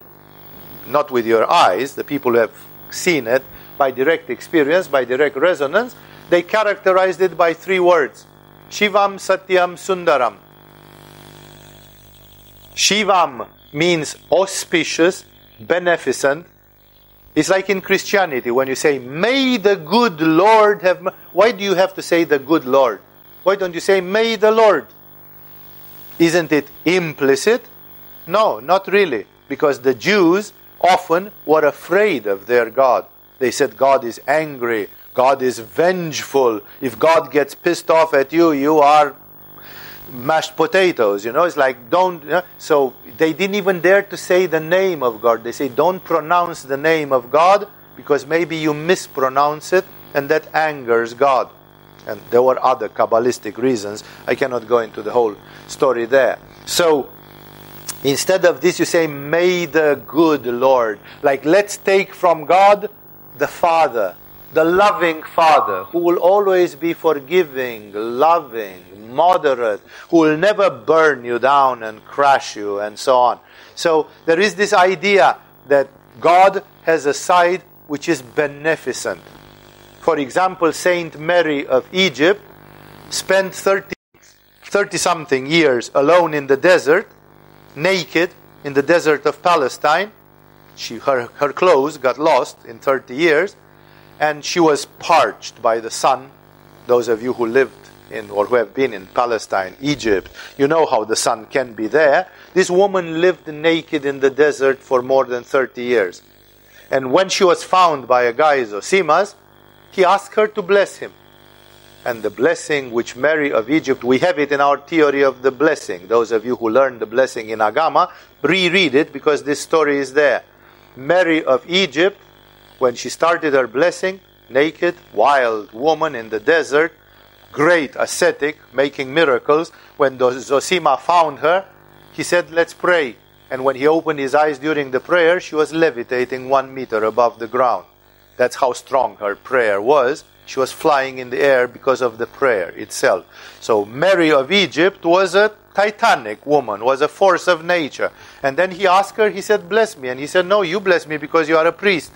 not with your eyes, the people who have seen it by direct experience, by direct resonance, they characterized it by three words Shivam, Satyam, Sundaram. Shivam means auspicious, beneficent. It's like in Christianity when you say, May the good Lord have. Why do you have to say the good Lord? Why don't you say, May the Lord? Isn't it implicit? No, not really. Because the Jews often were afraid of their God. They said, God is angry, God is vengeful. If God gets pissed off at you, you are mashed potatoes. You know, it's like don't. You know? So they didn't even dare to say the name of God. They say don't pronounce the name of God because maybe you mispronounce it and that angers God. And there were other Kabbalistic reasons. I cannot go into the whole story there. So instead of this, you say, May the good Lord. Like, let's take from God the Father, the loving Father, who will always be forgiving, loving, moderate, who will never burn you down and crush you, and so on. So there is this idea that God has a side which is beneficent. For example, Saint Mary of Egypt spent 30, 30 something years alone in the desert, naked in the desert of Palestine. She, her, her clothes got lost in 30 years, and she was parched by the sun. Those of you who lived in or who have been in Palestine, Egypt, you know how the sun can be there. This woman lived naked in the desert for more than 30 years. And when she was found by a guy, Zosimas, he asked her to bless him. And the blessing which Mary of Egypt, we have it in our theory of the blessing. Those of you who learned the blessing in Agama, reread it because this story is there. Mary of Egypt, when she started her blessing, naked, wild woman in the desert, great ascetic, making miracles. When Zosima found her, he said, Let's pray. And when he opened his eyes during the prayer, she was levitating one meter above the ground. That's how strong her prayer was. She was flying in the air because of the prayer itself. So Mary of Egypt was a titanic woman, was a force of nature. And then he asked her, he said, Bless me. And he said, No, you bless me because you are a priest.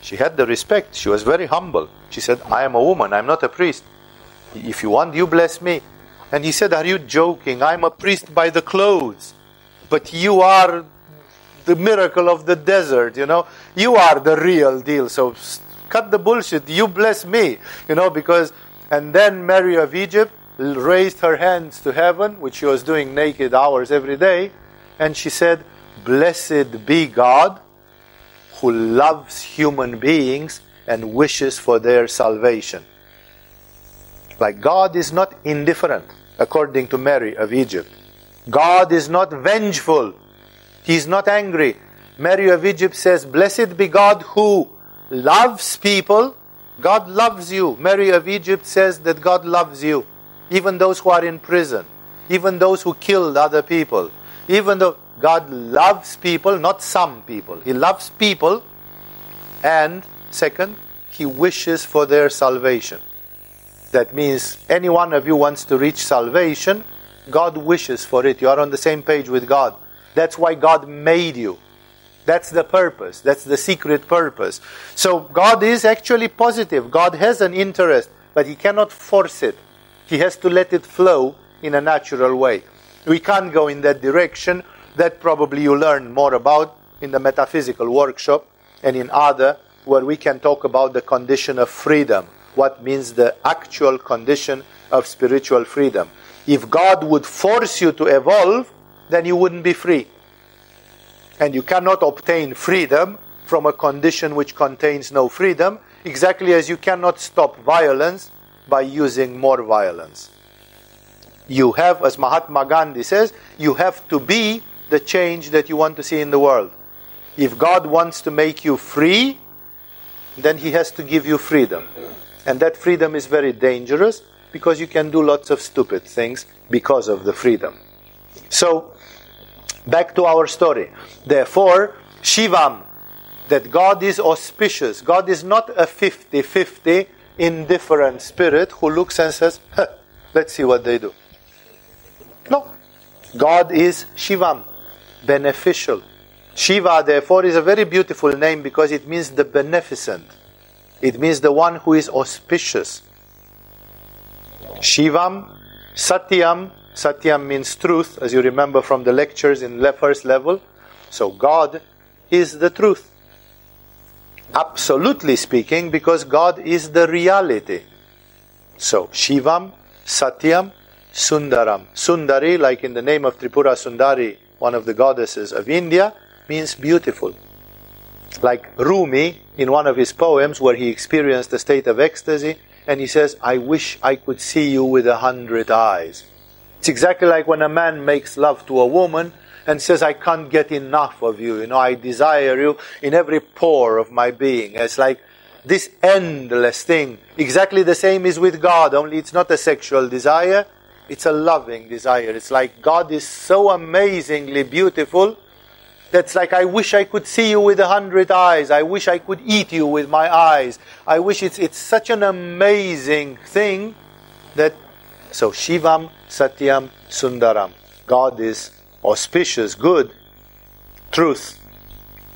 She had the respect. She was very humble. She said, I am a woman, I'm not a priest. If you want, you bless me. And he said, Are you joking? I'm a priest by the clothes. But you are the miracle of the desert, you know? You are the real deal. So cut the bullshit. You bless me, you know, because. And then Mary of Egypt raised her hands to heaven, which she was doing naked hours every day, and she said, Blessed be God who loves human beings and wishes for their salvation. Like God is not indifferent, according to Mary of Egypt. God is not vengeful. He is not angry. Mary of Egypt says, Blessed be God who loves people. God loves you. Mary of Egypt says that God loves you. Even those who are in prison. Even those who killed other people. Even though God loves people, not some people. He loves people. And second, He wishes for their salvation. That means any one of you wants to reach salvation, God wishes for it. You are on the same page with God. That's why God made you. That's the purpose. That's the secret purpose. So God is actually positive. God has an interest, but He cannot force it. He has to let it flow in a natural way. We can't go in that direction. That probably you learn more about in the metaphysical workshop and in other, where we can talk about the condition of freedom what means the actual condition of spiritual freedom. If God would force you to evolve, then you wouldn't be free. And you cannot obtain freedom from a condition which contains no freedom, exactly as you cannot stop violence by using more violence. You have, as Mahatma Gandhi says, you have to be the change that you want to see in the world. If God wants to make you free, then He has to give you freedom. And that freedom is very dangerous because you can do lots of stupid things because of the freedom. So, back to our story. Therefore, Shivam, that God is auspicious. God is not a 50 50 indifferent spirit who looks and says, huh, let's see what they do. No. God is Shivam, beneficial. Shiva, therefore, is a very beautiful name because it means the beneficent. It means the one who is auspicious. Shivam, Satyam, Satyam means truth, as you remember from the lectures in the first level. So God is the truth. Absolutely speaking, because God is the reality. So Shivam, Satyam, Sundaram. Sundari, like in the name of Tripura Sundari, one of the goddesses of India, means beautiful. Like Rumi, in one of his poems where he experienced a state of ecstasy, and he says, I wish I could see you with a hundred eyes. It's exactly like when a man makes love to a woman and says, I can't get enough of you. You know, I desire you in every pore of my being. It's like this endless thing. Exactly the same is with God, only it's not a sexual desire, it's a loving desire. It's like God is so amazingly beautiful that's like, I wish I could see you with a hundred eyes. I wish I could eat you with my eyes. I wish it's, it's such an amazing thing that, so Shivam, Satyam, Sundaram. God is auspicious, good, truth,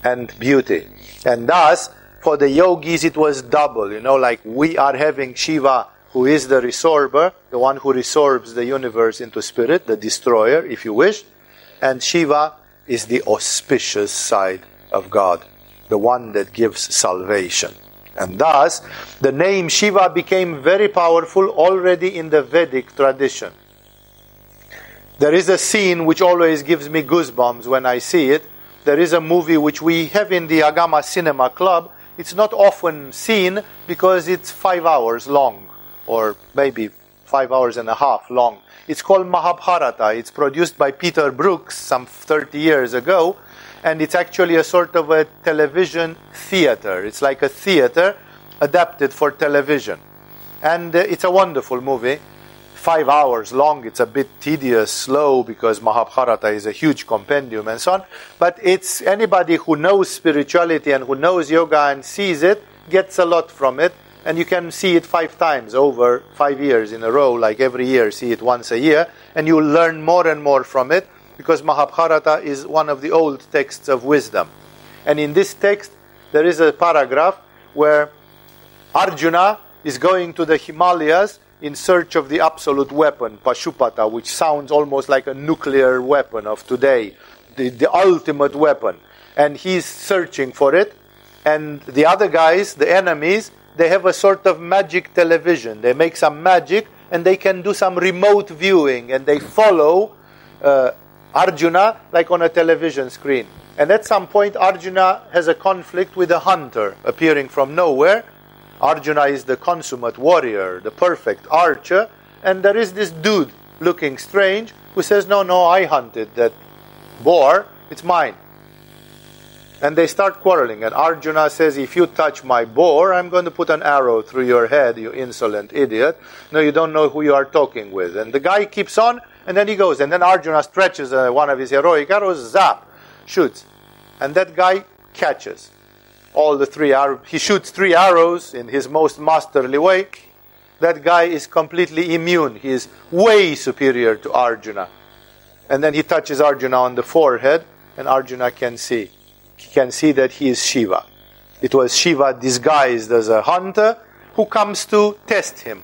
and beauty. And thus, for the yogis, it was double. You know, like we are having Shiva, who is the resorber, the one who resorbs the universe into spirit, the destroyer, if you wish. And Shiva, is the auspicious side of God, the one that gives salvation. And thus, the name Shiva became very powerful already in the Vedic tradition. There is a scene which always gives me goosebumps when I see it. There is a movie which we have in the Agama Cinema Club. It's not often seen because it's five hours long, or maybe five hours and a half long. It's called Mahabharata. It's produced by Peter Brooks some 30 years ago, and it's actually a sort of a television theater. It's like a theater adapted for television. And uh, it's a wonderful movie. Five hours long. It's a bit tedious, slow, because Mahabharata is a huge compendium and so on. But it's anybody who knows spirituality and who knows yoga and sees it gets a lot from it and you can see it five times over five years in a row, like every year, see it once a year, and you learn more and more from it because Mahabharata is one of the old texts of wisdom. And in this text, there is a paragraph where Arjuna is going to the Himalayas in search of the absolute weapon, Pashupata, which sounds almost like a nuclear weapon of today, the, the ultimate weapon. And he's searching for it. And the other guys, the enemies, they have a sort of magic television. They make some magic and they can do some remote viewing and they follow uh, Arjuna like on a television screen. And at some point, Arjuna has a conflict with a hunter appearing from nowhere. Arjuna is the consummate warrior, the perfect archer, and there is this dude looking strange who says, No, no, I hunted that boar, it's mine. And they start quarreling. And Arjuna says, If you touch my boar, I'm going to put an arrow through your head, you insolent idiot. No, you don't know who you are talking with. And the guy keeps on, and then he goes. And then Arjuna stretches uh, one of his heroic arrows, zap, shoots. And that guy catches all the three arrows. He shoots three arrows in his most masterly way. That guy is completely immune. He is way superior to Arjuna. And then he touches Arjuna on the forehead, and Arjuna can see he can see that he is Shiva. It was Shiva disguised as a hunter who comes to test him.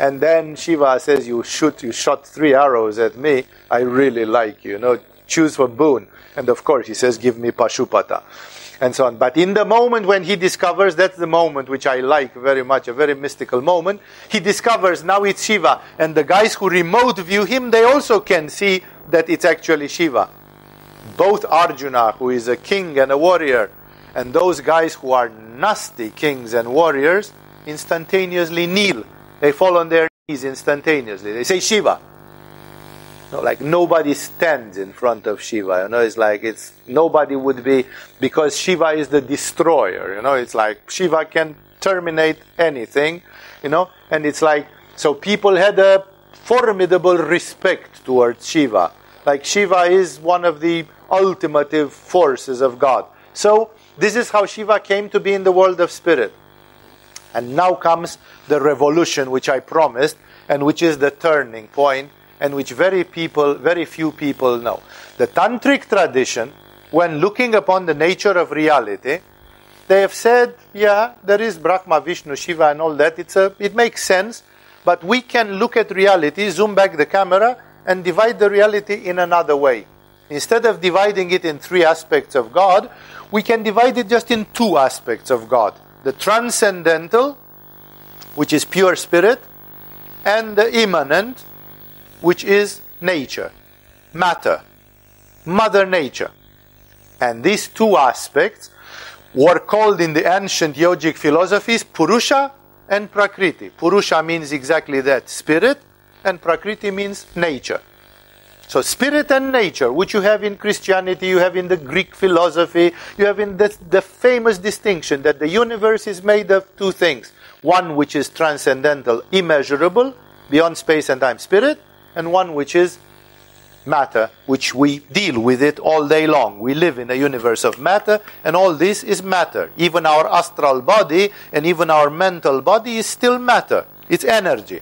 And then Shiva says, You shoot, you shot three arrows at me. I really like you. You know, choose for boon. And of course, he says, Give me Pashupata. And so on. But in the moment when he discovers, that's the moment which I like very much, a very mystical moment. He discovers now it's Shiva. And the guys who remote view him, they also can see that it's actually Shiva both Arjuna, who is a king and a warrior, and those guys who are nasty kings and warriors, instantaneously kneel. They fall on their knees instantaneously. They say Shiva. Like nobody stands in front of Shiva. You know, it's like it's nobody would be because Shiva is the destroyer. You know, it's like Shiva can terminate anything. You know, and it's like so people had a formidable respect towards Shiva. Like Shiva is one of the ultimative forces of God. So this is how Shiva came to be in the world of spirit. And now comes the revolution which I promised and which is the turning point and which very people, very few people know. The tantric tradition, when looking upon the nature of reality, they have said, yeah, there is Brahma, Vishnu, Shiva, and all that. It's a, it makes sense, but we can look at reality, zoom back the camera, and divide the reality in another way. Instead of dividing it in three aspects of God, we can divide it just in two aspects of God the transcendental, which is pure spirit, and the immanent, which is nature, matter, Mother Nature. And these two aspects were called in the ancient yogic philosophies Purusha and Prakriti. Purusha means exactly that spirit, and Prakriti means nature. So, spirit and nature, which you have in Christianity, you have in the Greek philosophy, you have in the, the famous distinction that the universe is made of two things one which is transcendental, immeasurable, beyond space and time, spirit, and one which is matter, which we deal with it all day long. We live in a universe of matter, and all this is matter. Even our astral body and even our mental body is still matter. It's energy.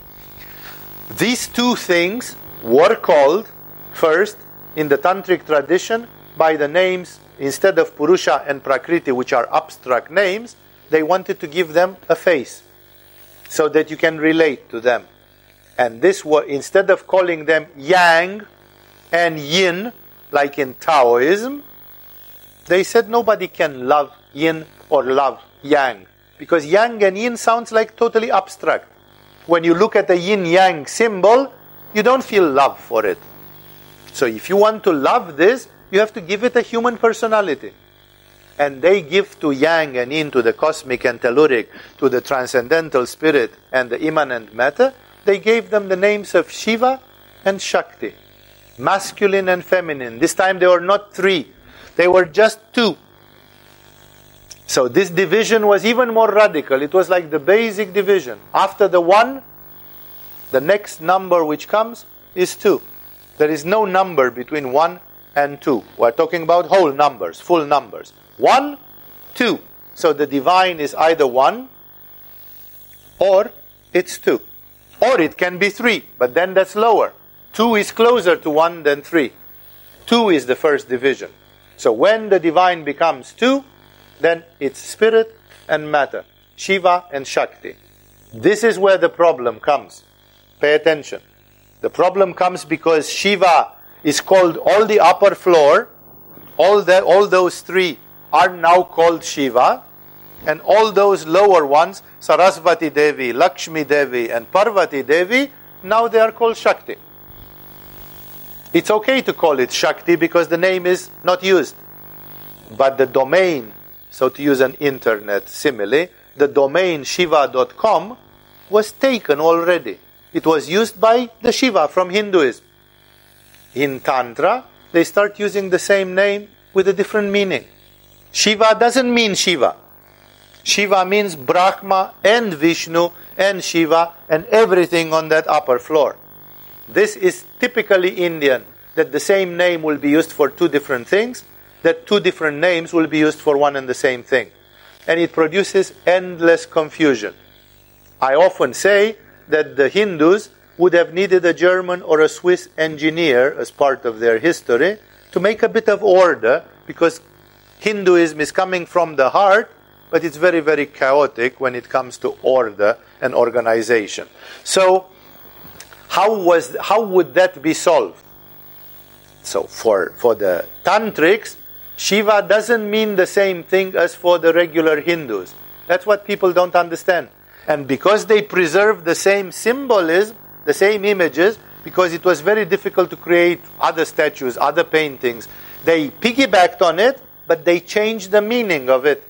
These two things were called first in the tantric tradition by the names instead of Purusha and Prakriti, which are abstract names, they wanted to give them a face so that you can relate to them. And this was instead of calling them yang and yin, like in Taoism, they said nobody can love yin or love yang. Because yang and yin sounds like totally abstract. When you look at the yin yang symbol, you don't feel love for it. So if you want to love this, you have to give it a human personality. And they give to yang and yin, to the cosmic and telluric, to the transcendental spirit and the immanent matter, they gave them the names of Shiva and Shakti, masculine and feminine. This time they were not three, they were just two. So this division was even more radical. It was like the basic division. After the one, the next number which comes is two. There is no number between one and two. We're talking about whole numbers, full numbers. One, two. So the divine is either one or it's two. Or it can be three, but then that's lower. Two is closer to one than three. Two is the first division. So when the divine becomes two, then it's spirit and matter, Shiva and Shakti. This is where the problem comes. Pay attention. The problem comes because Shiva is called all the upper floor, all, the, all those three are now called Shiva, and all those lower ones, Sarasvati Devi, Lakshmi Devi, and Parvati Devi, now they are called Shakti. It's okay to call it Shakti because the name is not used. But the domain, so to use an internet simile, the domain shiva.com was taken already. It was used by the Shiva from Hinduism. In Tantra, they start using the same name with a different meaning. Shiva doesn't mean Shiva. Shiva means Brahma and Vishnu and Shiva and everything on that upper floor. This is typically Indian, that the same name will be used for two different things, that two different names will be used for one and the same thing. And it produces endless confusion. I often say that the Hindus would have needed a German or a Swiss engineer as part of their history to make a bit of order because Hinduism is coming from the heart but it's very, very chaotic when it comes to order and organization. So, how, was, how would that be solved? So, for, for the tantrics, Shiva doesn't mean the same thing as for the regular Hindus. That's what people don't understand. And because they preserve the same symbolism, the same images, because it was very difficult to create other statues, other paintings, they piggybacked on it, but they changed the meaning of it.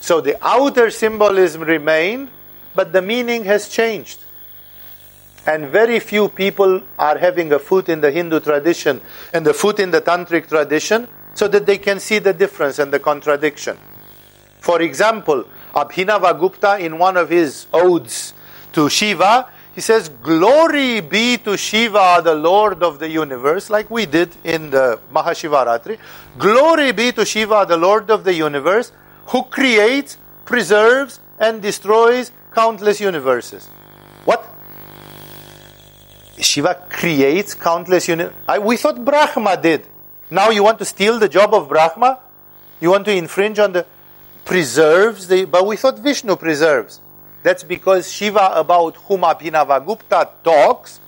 So the outer symbolism remained, but the meaning has changed. And very few people are having a foot in the Hindu tradition and a foot in the Tantric tradition so that they can see the difference and the contradiction. For example, Abhinavagupta, in one of his odes to Shiva, he says, Glory be to Shiva, the Lord of the universe, like we did in the Mahashivaratri. Glory be to Shiva, the Lord of the universe, who creates, preserves, and destroys countless universes. What? Shiva creates countless universes. We thought Brahma did. Now you want to steal the job of Brahma? You want to infringe on the preserves the but we thought Vishnu preserves. That's because Shiva about whom Abhinavagupta talks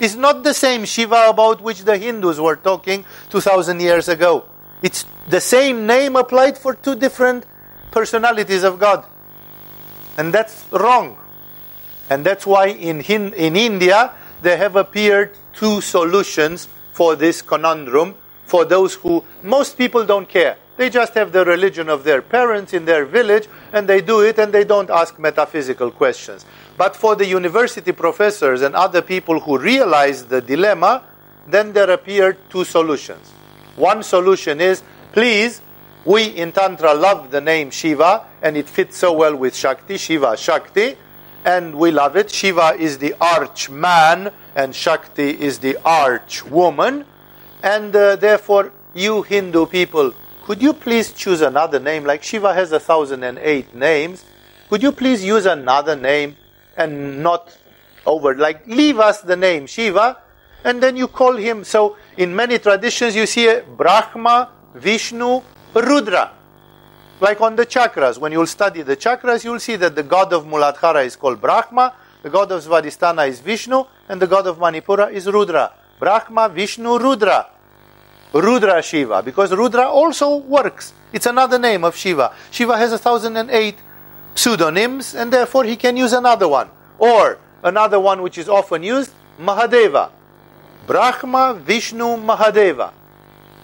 is not the same Shiva about which the Hindus were talking 2000 years ago. It's the same name applied for two different personalities of God. And that's wrong. And that's why in, in India there have appeared two solutions for this conundrum for those who, most people don't care. They just have the religion of their parents in their village and they do it and they don't ask metaphysical questions. But for the university professors and other people who realize the dilemma, then there appeared two solutions. One solution is please, we in Tantra love the name Shiva and it fits so well with Shakti, Shiva Shakti, and we love it. Shiva is the arch man and Shakti is the arch woman, and uh, therefore, you Hindu people could you please choose another name? Like Shiva has a thousand and eight names. Could you please use another name and not over, like leave us the name Shiva and then you call him. So in many traditions you see Brahma, Vishnu, Rudra. Like on the chakras, when you'll study the chakras, you'll see that the god of Muladhara is called Brahma, the god of Svadhisthana is Vishnu, and the god of Manipura is Rudra. Brahma, Vishnu, Rudra. Rudra Shiva, because Rudra also works. It's another name of Shiva. Shiva has a thousand and eight pseudonyms, and therefore he can use another one. Or another one which is often used, Mahadeva. Brahma, Vishnu, Mahadeva.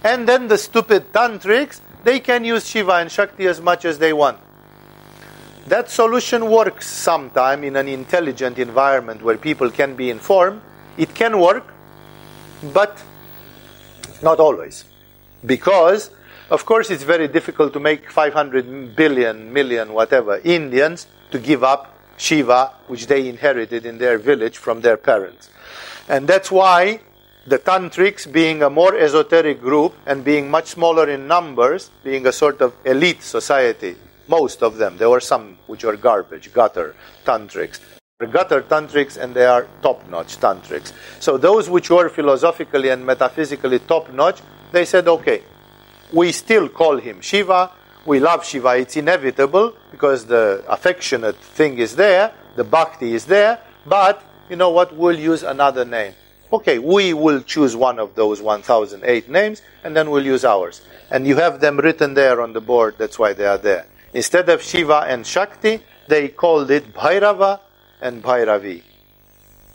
And then the stupid tantrics, they can use Shiva and Shakti as much as they want. That solution works sometime in an intelligent environment where people can be informed. It can work, but not always. Because, of course, it's very difficult to make 500 billion, million, whatever, Indians to give up Shiva, which they inherited in their village from their parents. And that's why the Tantrics, being a more esoteric group and being much smaller in numbers, being a sort of elite society, most of them, there were some which were garbage, gutter Tantrics, gutter tantrics and they are top notch tantrics. So those which were philosophically and metaphysically top notch, they said, okay, we still call him Shiva, we love Shiva, it's inevitable because the affectionate thing is there, the bhakti is there, but you know what, we'll use another name. Okay, we will choose one of those 1008 names and then we'll use ours. And you have them written there on the board, that's why they are there. Instead of Shiva and Shakti, they called it Bhairava and Bhairavi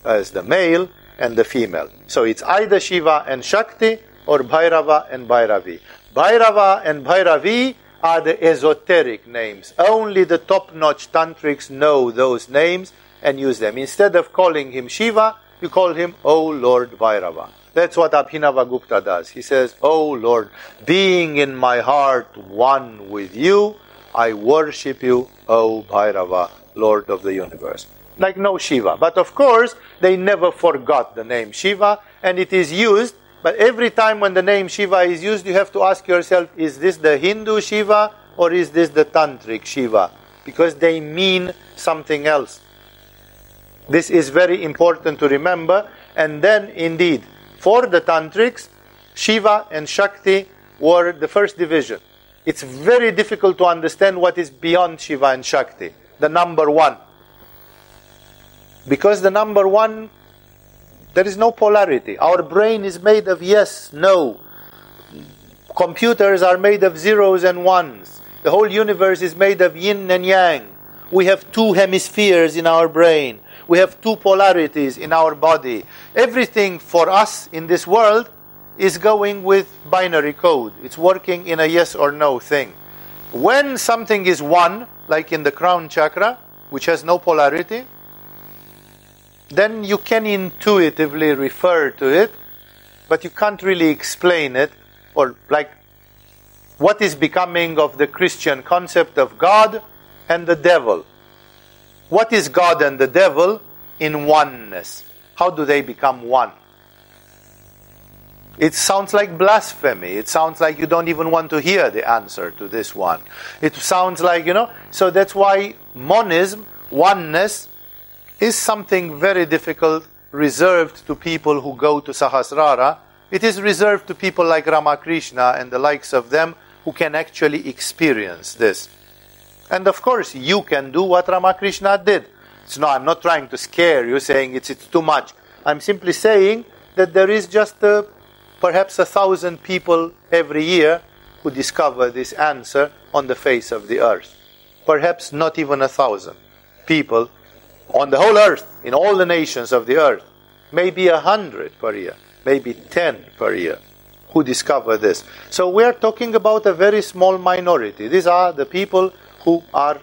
as the male and the female. So it's either Shiva and Shakti or Bhairava and Bhairavi. Bhairava and Bhairavi are the esoteric names. Only the top notch tantrics know those names and use them. Instead of calling him Shiva, you call him, O Lord Bhairava. That's what Abhinavagupta does. He says, O Lord, being in my heart one with you, I worship you, O Bhairava, Lord of the universe like no Shiva. But of course, they never forgot the name Shiva, and it is used. But every time when the name Shiva is used, you have to ask yourself, is this the Hindu Shiva or is this the Tantric Shiva? Because they mean something else. This is very important to remember. And then, indeed, for the Tantrics, Shiva and Shakti were the first division. It's very difficult to understand what is beyond Shiva and Shakti, the number one. Because the number one, there is no polarity. Our brain is made of yes, no. Computers are made of zeros and ones. The whole universe is made of yin and yang. We have two hemispheres in our brain. We have two polarities in our body. Everything for us in this world is going with binary code. It's working in a yes or no thing. When something is one, like in the crown chakra, which has no polarity, then you can intuitively refer to it, but you can't really explain it, or like what is becoming of the Christian concept of God and the devil. What is God and the devil in oneness? How do they become one? It sounds like blasphemy. It sounds like you don't even want to hear the answer to this one. It sounds like, you know, so that's why monism, oneness, is something very difficult, reserved to people who go to Sahasrara. It is reserved to people like Ramakrishna and the likes of them who can actually experience this. And of course, you can do what Ramakrishna did. So, no, I'm not trying to scare you, saying it's, it's too much. I'm simply saying that there is just a, perhaps a thousand people every year who discover this answer on the face of the earth. Perhaps not even a thousand people on the whole earth, in all the nations of the earth. Maybe a hundred per year, maybe ten per year who discover this. So we are talking about a very small minority. These are the people who are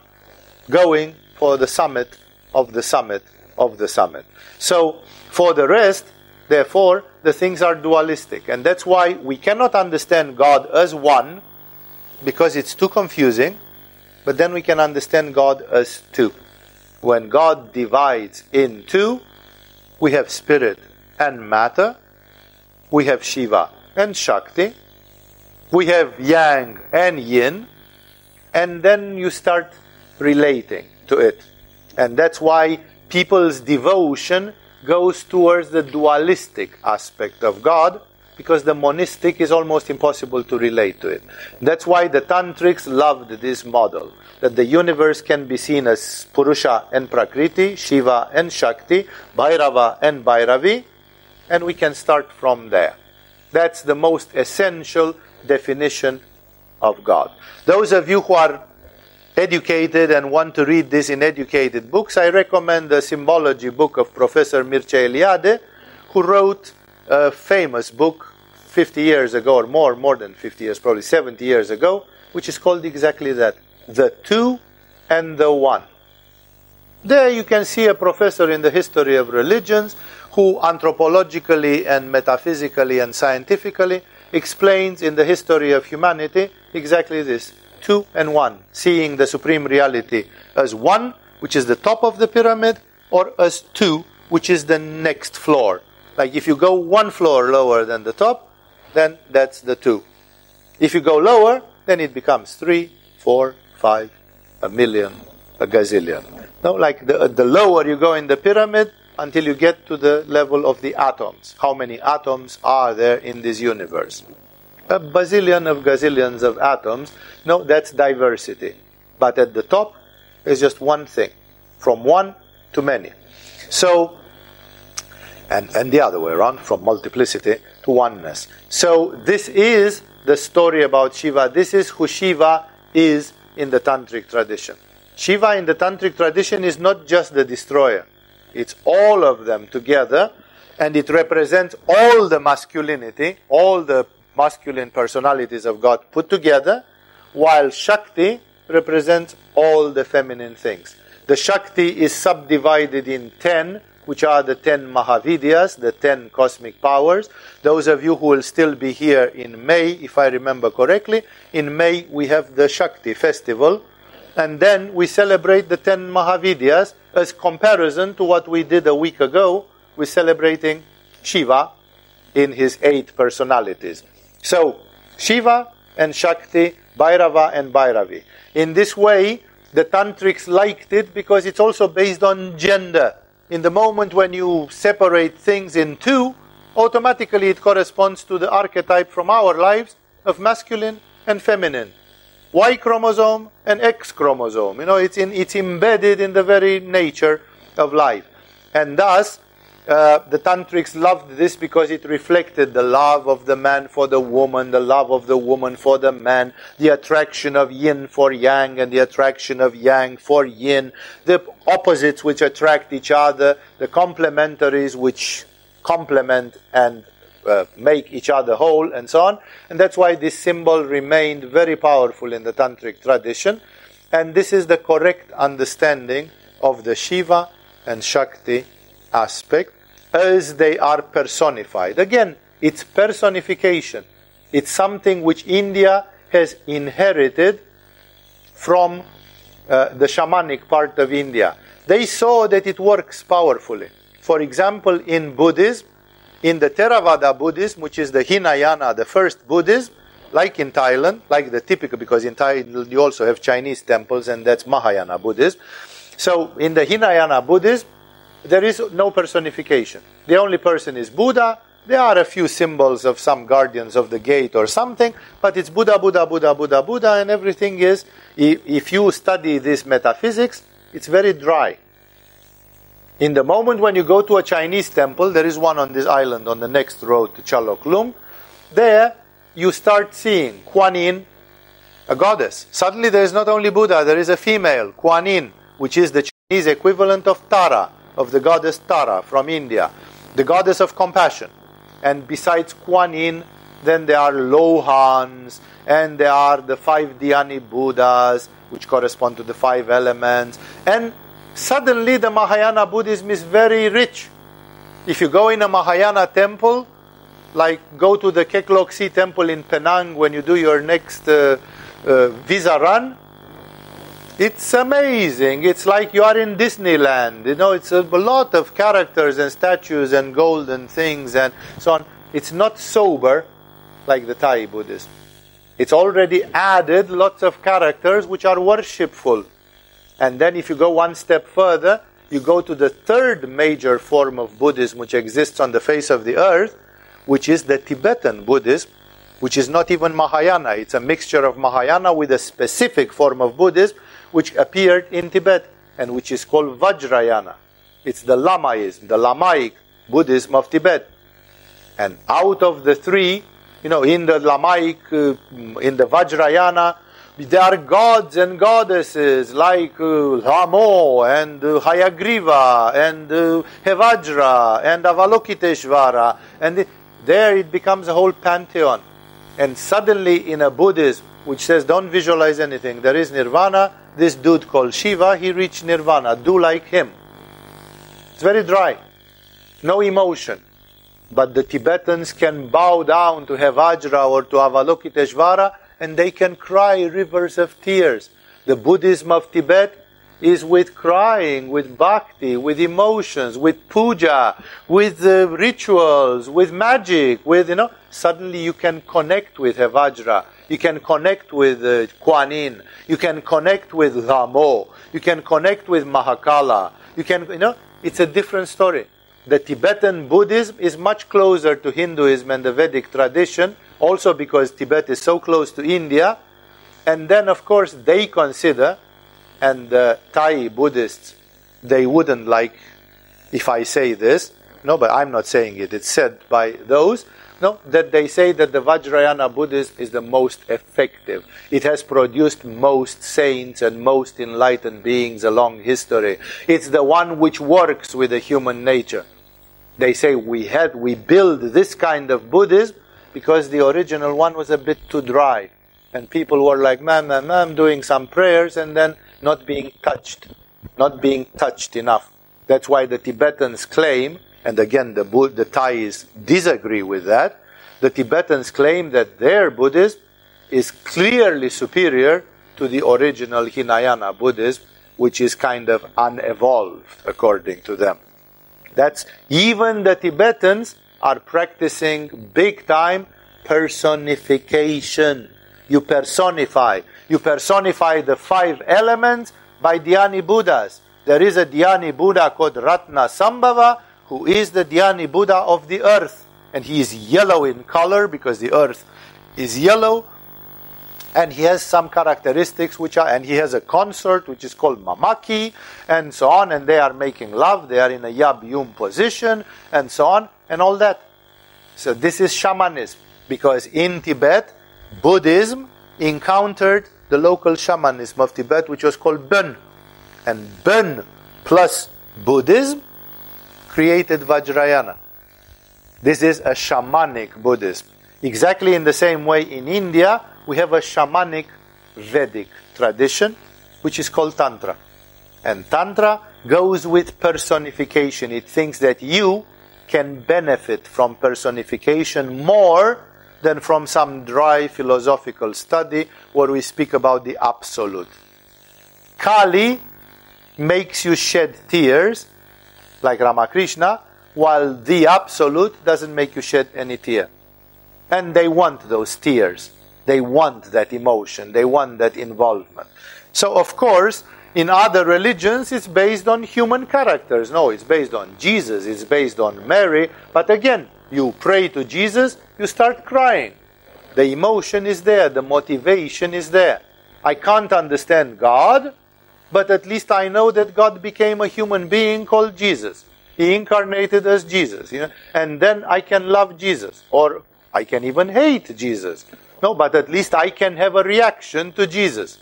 going for the summit of the summit of the summit. So, for the rest, therefore, the things are dualistic. And that's why we cannot understand God as one, because it's too confusing, but then we can understand God as two. When God divides in two, we have spirit and matter, we have Shiva and Shakti, we have Yang and Yin, and then you start relating to it. And that's why people's devotion goes towards the dualistic aspect of God, because the monistic is almost impossible to relate to it. That's why the tantrics loved this model that the universe can be seen as Purusha and Prakriti, Shiva and Shakti, Bhairava and Bhairavi, and we can start from there. That's the most essential definition of God. Those of you who are educated and want to read this in educated books, I recommend the symbology book of Professor Mircea Eliade, who wrote a famous book 50 years ago, or more, more than 50 years, probably 70 years ago, which is called exactly that The Two and the One. There you can see a professor in the history of religions who anthropologically and metaphysically and scientifically explains in the history of humanity exactly this two and one, seeing the supreme reality as one, which is the top of the pyramid, or as two, which is the next floor. Like if you go one floor lower than the top, then that's the two. If you go lower, then it becomes three, four, five, a million, a gazillion. No, like the, the lower you go in the pyramid, until you get to the level of the atoms. How many atoms are there in this universe? A bazillion of gazillions of atoms. No, that's diversity. But at the top is just one thing from one to many. So, and, and the other way around, from multiplicity to oneness. So, this is the story about Shiva. This is who Shiva is in the Tantric tradition. Shiva in the Tantric tradition is not just the destroyer. It's all of them together, and it represents all the masculinity, all the masculine personalities of God put together, while Shakti represents all the feminine things. The Shakti is subdivided in ten, which are the ten Mahavidyas, the ten cosmic powers. Those of you who will still be here in May, if I remember correctly, in May we have the Shakti festival, and then we celebrate the ten Mahavidyas as comparison to what we did a week ago with celebrating Shiva in his eight personalities. So, Shiva and Shakti, Bhairava and Bhairavi. In this way, the tantrics liked it because it's also based on gender. In the moment when you separate things in two, automatically it corresponds to the archetype from our lives of masculine and feminine. Y chromosome and X chromosome. You know, it's, in, it's embedded in the very nature of life. And thus, uh, the tantrics loved this because it reflected the love of the man for the woman, the love of the woman for the man, the attraction of yin for yang, and the attraction of yang for yin, the opposites which attract each other, the complementaries which complement and uh, make each other whole, and so on. And that's why this symbol remained very powerful in the Tantric tradition. And this is the correct understanding of the Shiva and Shakti aspect as they are personified. Again, it's personification. It's something which India has inherited from uh, the shamanic part of India. They saw that it works powerfully. For example, in Buddhism, in the Theravada Buddhism, which is the Hinayana, the first Buddhism, like in Thailand, like the typical, because in Thailand you also have Chinese temples, and that's Mahayana Buddhism. So in the Hinayana Buddhism, there is no personification. The only person is Buddha. There are a few symbols of some guardians of the gate or something, but it's Buddha, Buddha, Buddha, Buddha, Buddha, and everything is, if you study this metaphysics, it's very dry. In the moment when you go to a Chinese temple, there is one on this island on the next road to Chaloklum, there you start seeing Kuan Yin, a goddess. Suddenly there is not only Buddha, there is a female, Kuan Yin, which is the Chinese equivalent of Tara, of the goddess Tara from India, the goddess of compassion. And besides Kuan Yin, then there are Lohans, and there are the five Dhyani Buddhas, which correspond to the five elements. And suddenly the Mahayana Buddhism is very rich. If you go in a Mahayana temple, like go to the Kek Lok Si temple in Penang when you do your next uh, uh, visa run, it's amazing. It's like you are in Disneyland. You know, it's a, lot of characters and statues and golden things and so on. It's not sober like the Thai Buddhist. It's already added lots of characters which are worshipful. And then if you go one step further, you go to the third major form of Buddhism which exists on the face of the earth, which is the Tibetan Buddhism, which is not even Mahayana. It's a mixture of Mahayana with a specific form of Buddhism which appeared in Tibet and which is called Vajrayana. It's the Lamaism, the Lamaic Buddhism of Tibet. And out of the three, you know, in the Lamaic, uh, in the Vajrayana, there are gods and goddesses like uh, Lhamo and uh, Hayagriva and uh, Hevajra and Avalokiteshvara. And the, there it becomes a whole pantheon. And suddenly in a Buddhism which says don't visualize anything, there is nirvana, this dude called Shiva, he reached nirvana. Do like him. It's very dry. No emotion. But the Tibetans can bow down to Hevajra or to Avalokiteshvara and they can cry rivers of tears. The Buddhism of Tibet is with crying, with bhakti, with emotions, with puja, with uh, rituals, with magic, with, you know, suddenly you can connect with Hevajra. You can connect with uh, Kuan Yin. You can connect with Lhamo. You can connect with Mahakala. You can, you know, it's a different story. The Tibetan Buddhism is much closer to Hinduism and the Vedic tradition, also because Tibet is so close to India. And then, of course, they consider, and the Thai Buddhists, they wouldn't like if I say this. No, but I'm not saying it. It's said by those no, that they say that the Vajrayana Buddhism is the most effective. It has produced most saints and most enlightened beings along history. It's the one which works with the human nature. They say we had, we build this kind of Buddhism because the original one was a bit too dry. And people were like, man, man, man, doing some prayers and then not being touched, not being touched enough. That's why the Tibetans claim and again the, the Thais disagree with that, the Tibetans claim that their Buddhism is clearly superior to the original Hinayana Buddhism, which is kind of unevolved according to them. That's even the Tibetans are practicing big time personification. You personify. You personify the five elements by Dhyani Buddhas. There is a Dhyani Buddha called Ratna Sambhava who is the Dhyani Buddha of the earth. And he is yellow in color because the earth is yellow. And he has some characteristics which are, and he has a consort which is called Mamaki, and so on, and they are making love, they are in a Yab Yum position, and so on, and all that. So this is shamanism, because in Tibet, Buddhism encountered the local shamanism of Tibet, which was called Bön. And Bön plus Buddhism created Vajrayana. This is a shamanic Buddhism. Exactly in the same way in India, we have a shamanic Vedic tradition, which is called Tantra. And Tantra goes with personification. It thinks that you can benefit from personification more than from some dry philosophical study where we speak about the absolute. Kali makes you shed tears, like Ramakrishna, while the absolute doesn't make you shed any tear. And they want those tears. They want that emotion. They want that involvement. So, of course, in other religions, it's based on human characters. No, it's based on Jesus, it's based on Mary. But again, you pray to Jesus, you start crying. The emotion is there, the motivation is there. I can't understand God, but at least I know that God became a human being called Jesus. He incarnated as Jesus, you know, and then I can love Jesus, or I can even hate Jesus. No, but at least I can have a reaction to Jesus.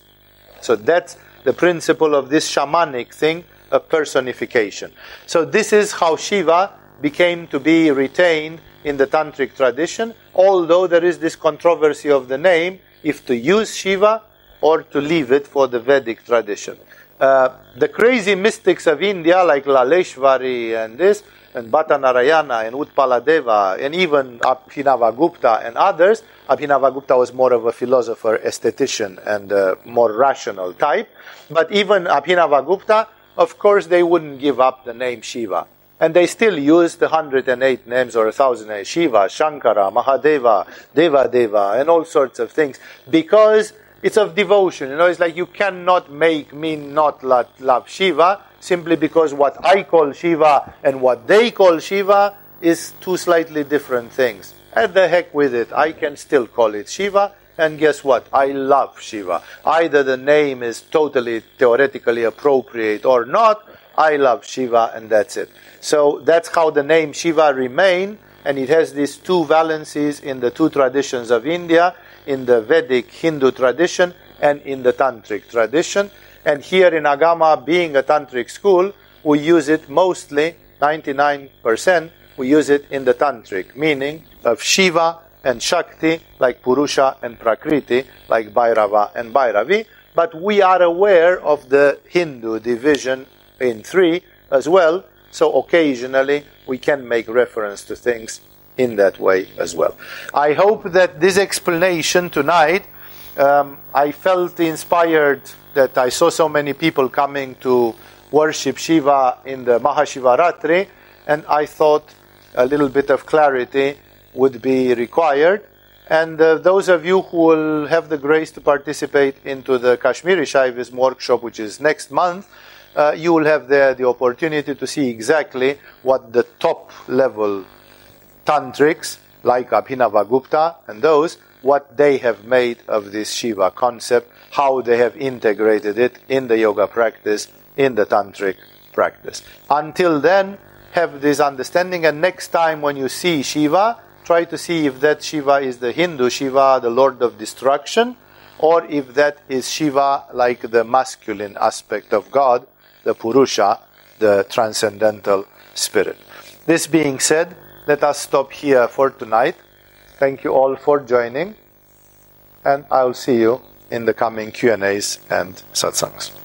So that's the principle of this shamanic thing, a personification. So this is how Shiva became to be retained in the tantric tradition, although there is this controversy of the name, if to use Shiva or to leave it for the Vedic tradition. Uh, the crazy mystics of India, like Laleshvari and this, and Bhatta Narayana and Utpaladeva and even Abhinavagupta and others. Abhinavagupta was more of a philosopher, aesthetician, and a more rational type. But even Abhinavagupta, of course, they wouldn't give up the name Shiva. And they still use the 108 names or 1008 Shiva, Shankara, Mahadeva, Deva Deva, and all sorts of things because it's of devotion. You know, it's like you cannot make me not love Shiva simply because what I call Shiva and what they call Shiva is two slightly different things. And the heck with it, I can still call it Shiva, and guess what? I love Shiva. Either the name is totally theoretically appropriate or not, I love Shiva, and that's it. So that's how the name Shiva remain, and it has these two valencies in the two traditions of India, in the Vedic Hindu tradition and in the Tantric tradition. And here in Agama, being a tantric school, we use it mostly, 99%, we use it in the tantric, meaning of Shiva and Shakti, like Purusha and Prakriti, like Bhairava and Bhairavi. But we are aware of the Hindu division in three as well, so occasionally we can make reference to things in that way as well. I hope that this explanation tonight, um, I felt inspired that I saw so many people coming to worship Shiva in the Mahashivaratri, and I thought a little bit of clarity would be required. And uh, those of you who will have the grace to participate into the Kashmiri Shaivism workshop, which is next month, uh, you will have there the opportunity to see exactly what the top level tantrics, like Abhinavagupta and those, what they have made of this Shiva concept, how they have integrated it in the yoga practice, in the tantric practice. Until then, have this understanding, and next time when you see Shiva, try to see if that Shiva is the Hindu Shiva, the Lord of Destruction, or if that is Shiva like the masculine aspect of God, the Purusha, the transcendental spirit. This being said, let us stop here for tonight. Thank you all for joining, and I'll see you in the coming Q&As and satsangs.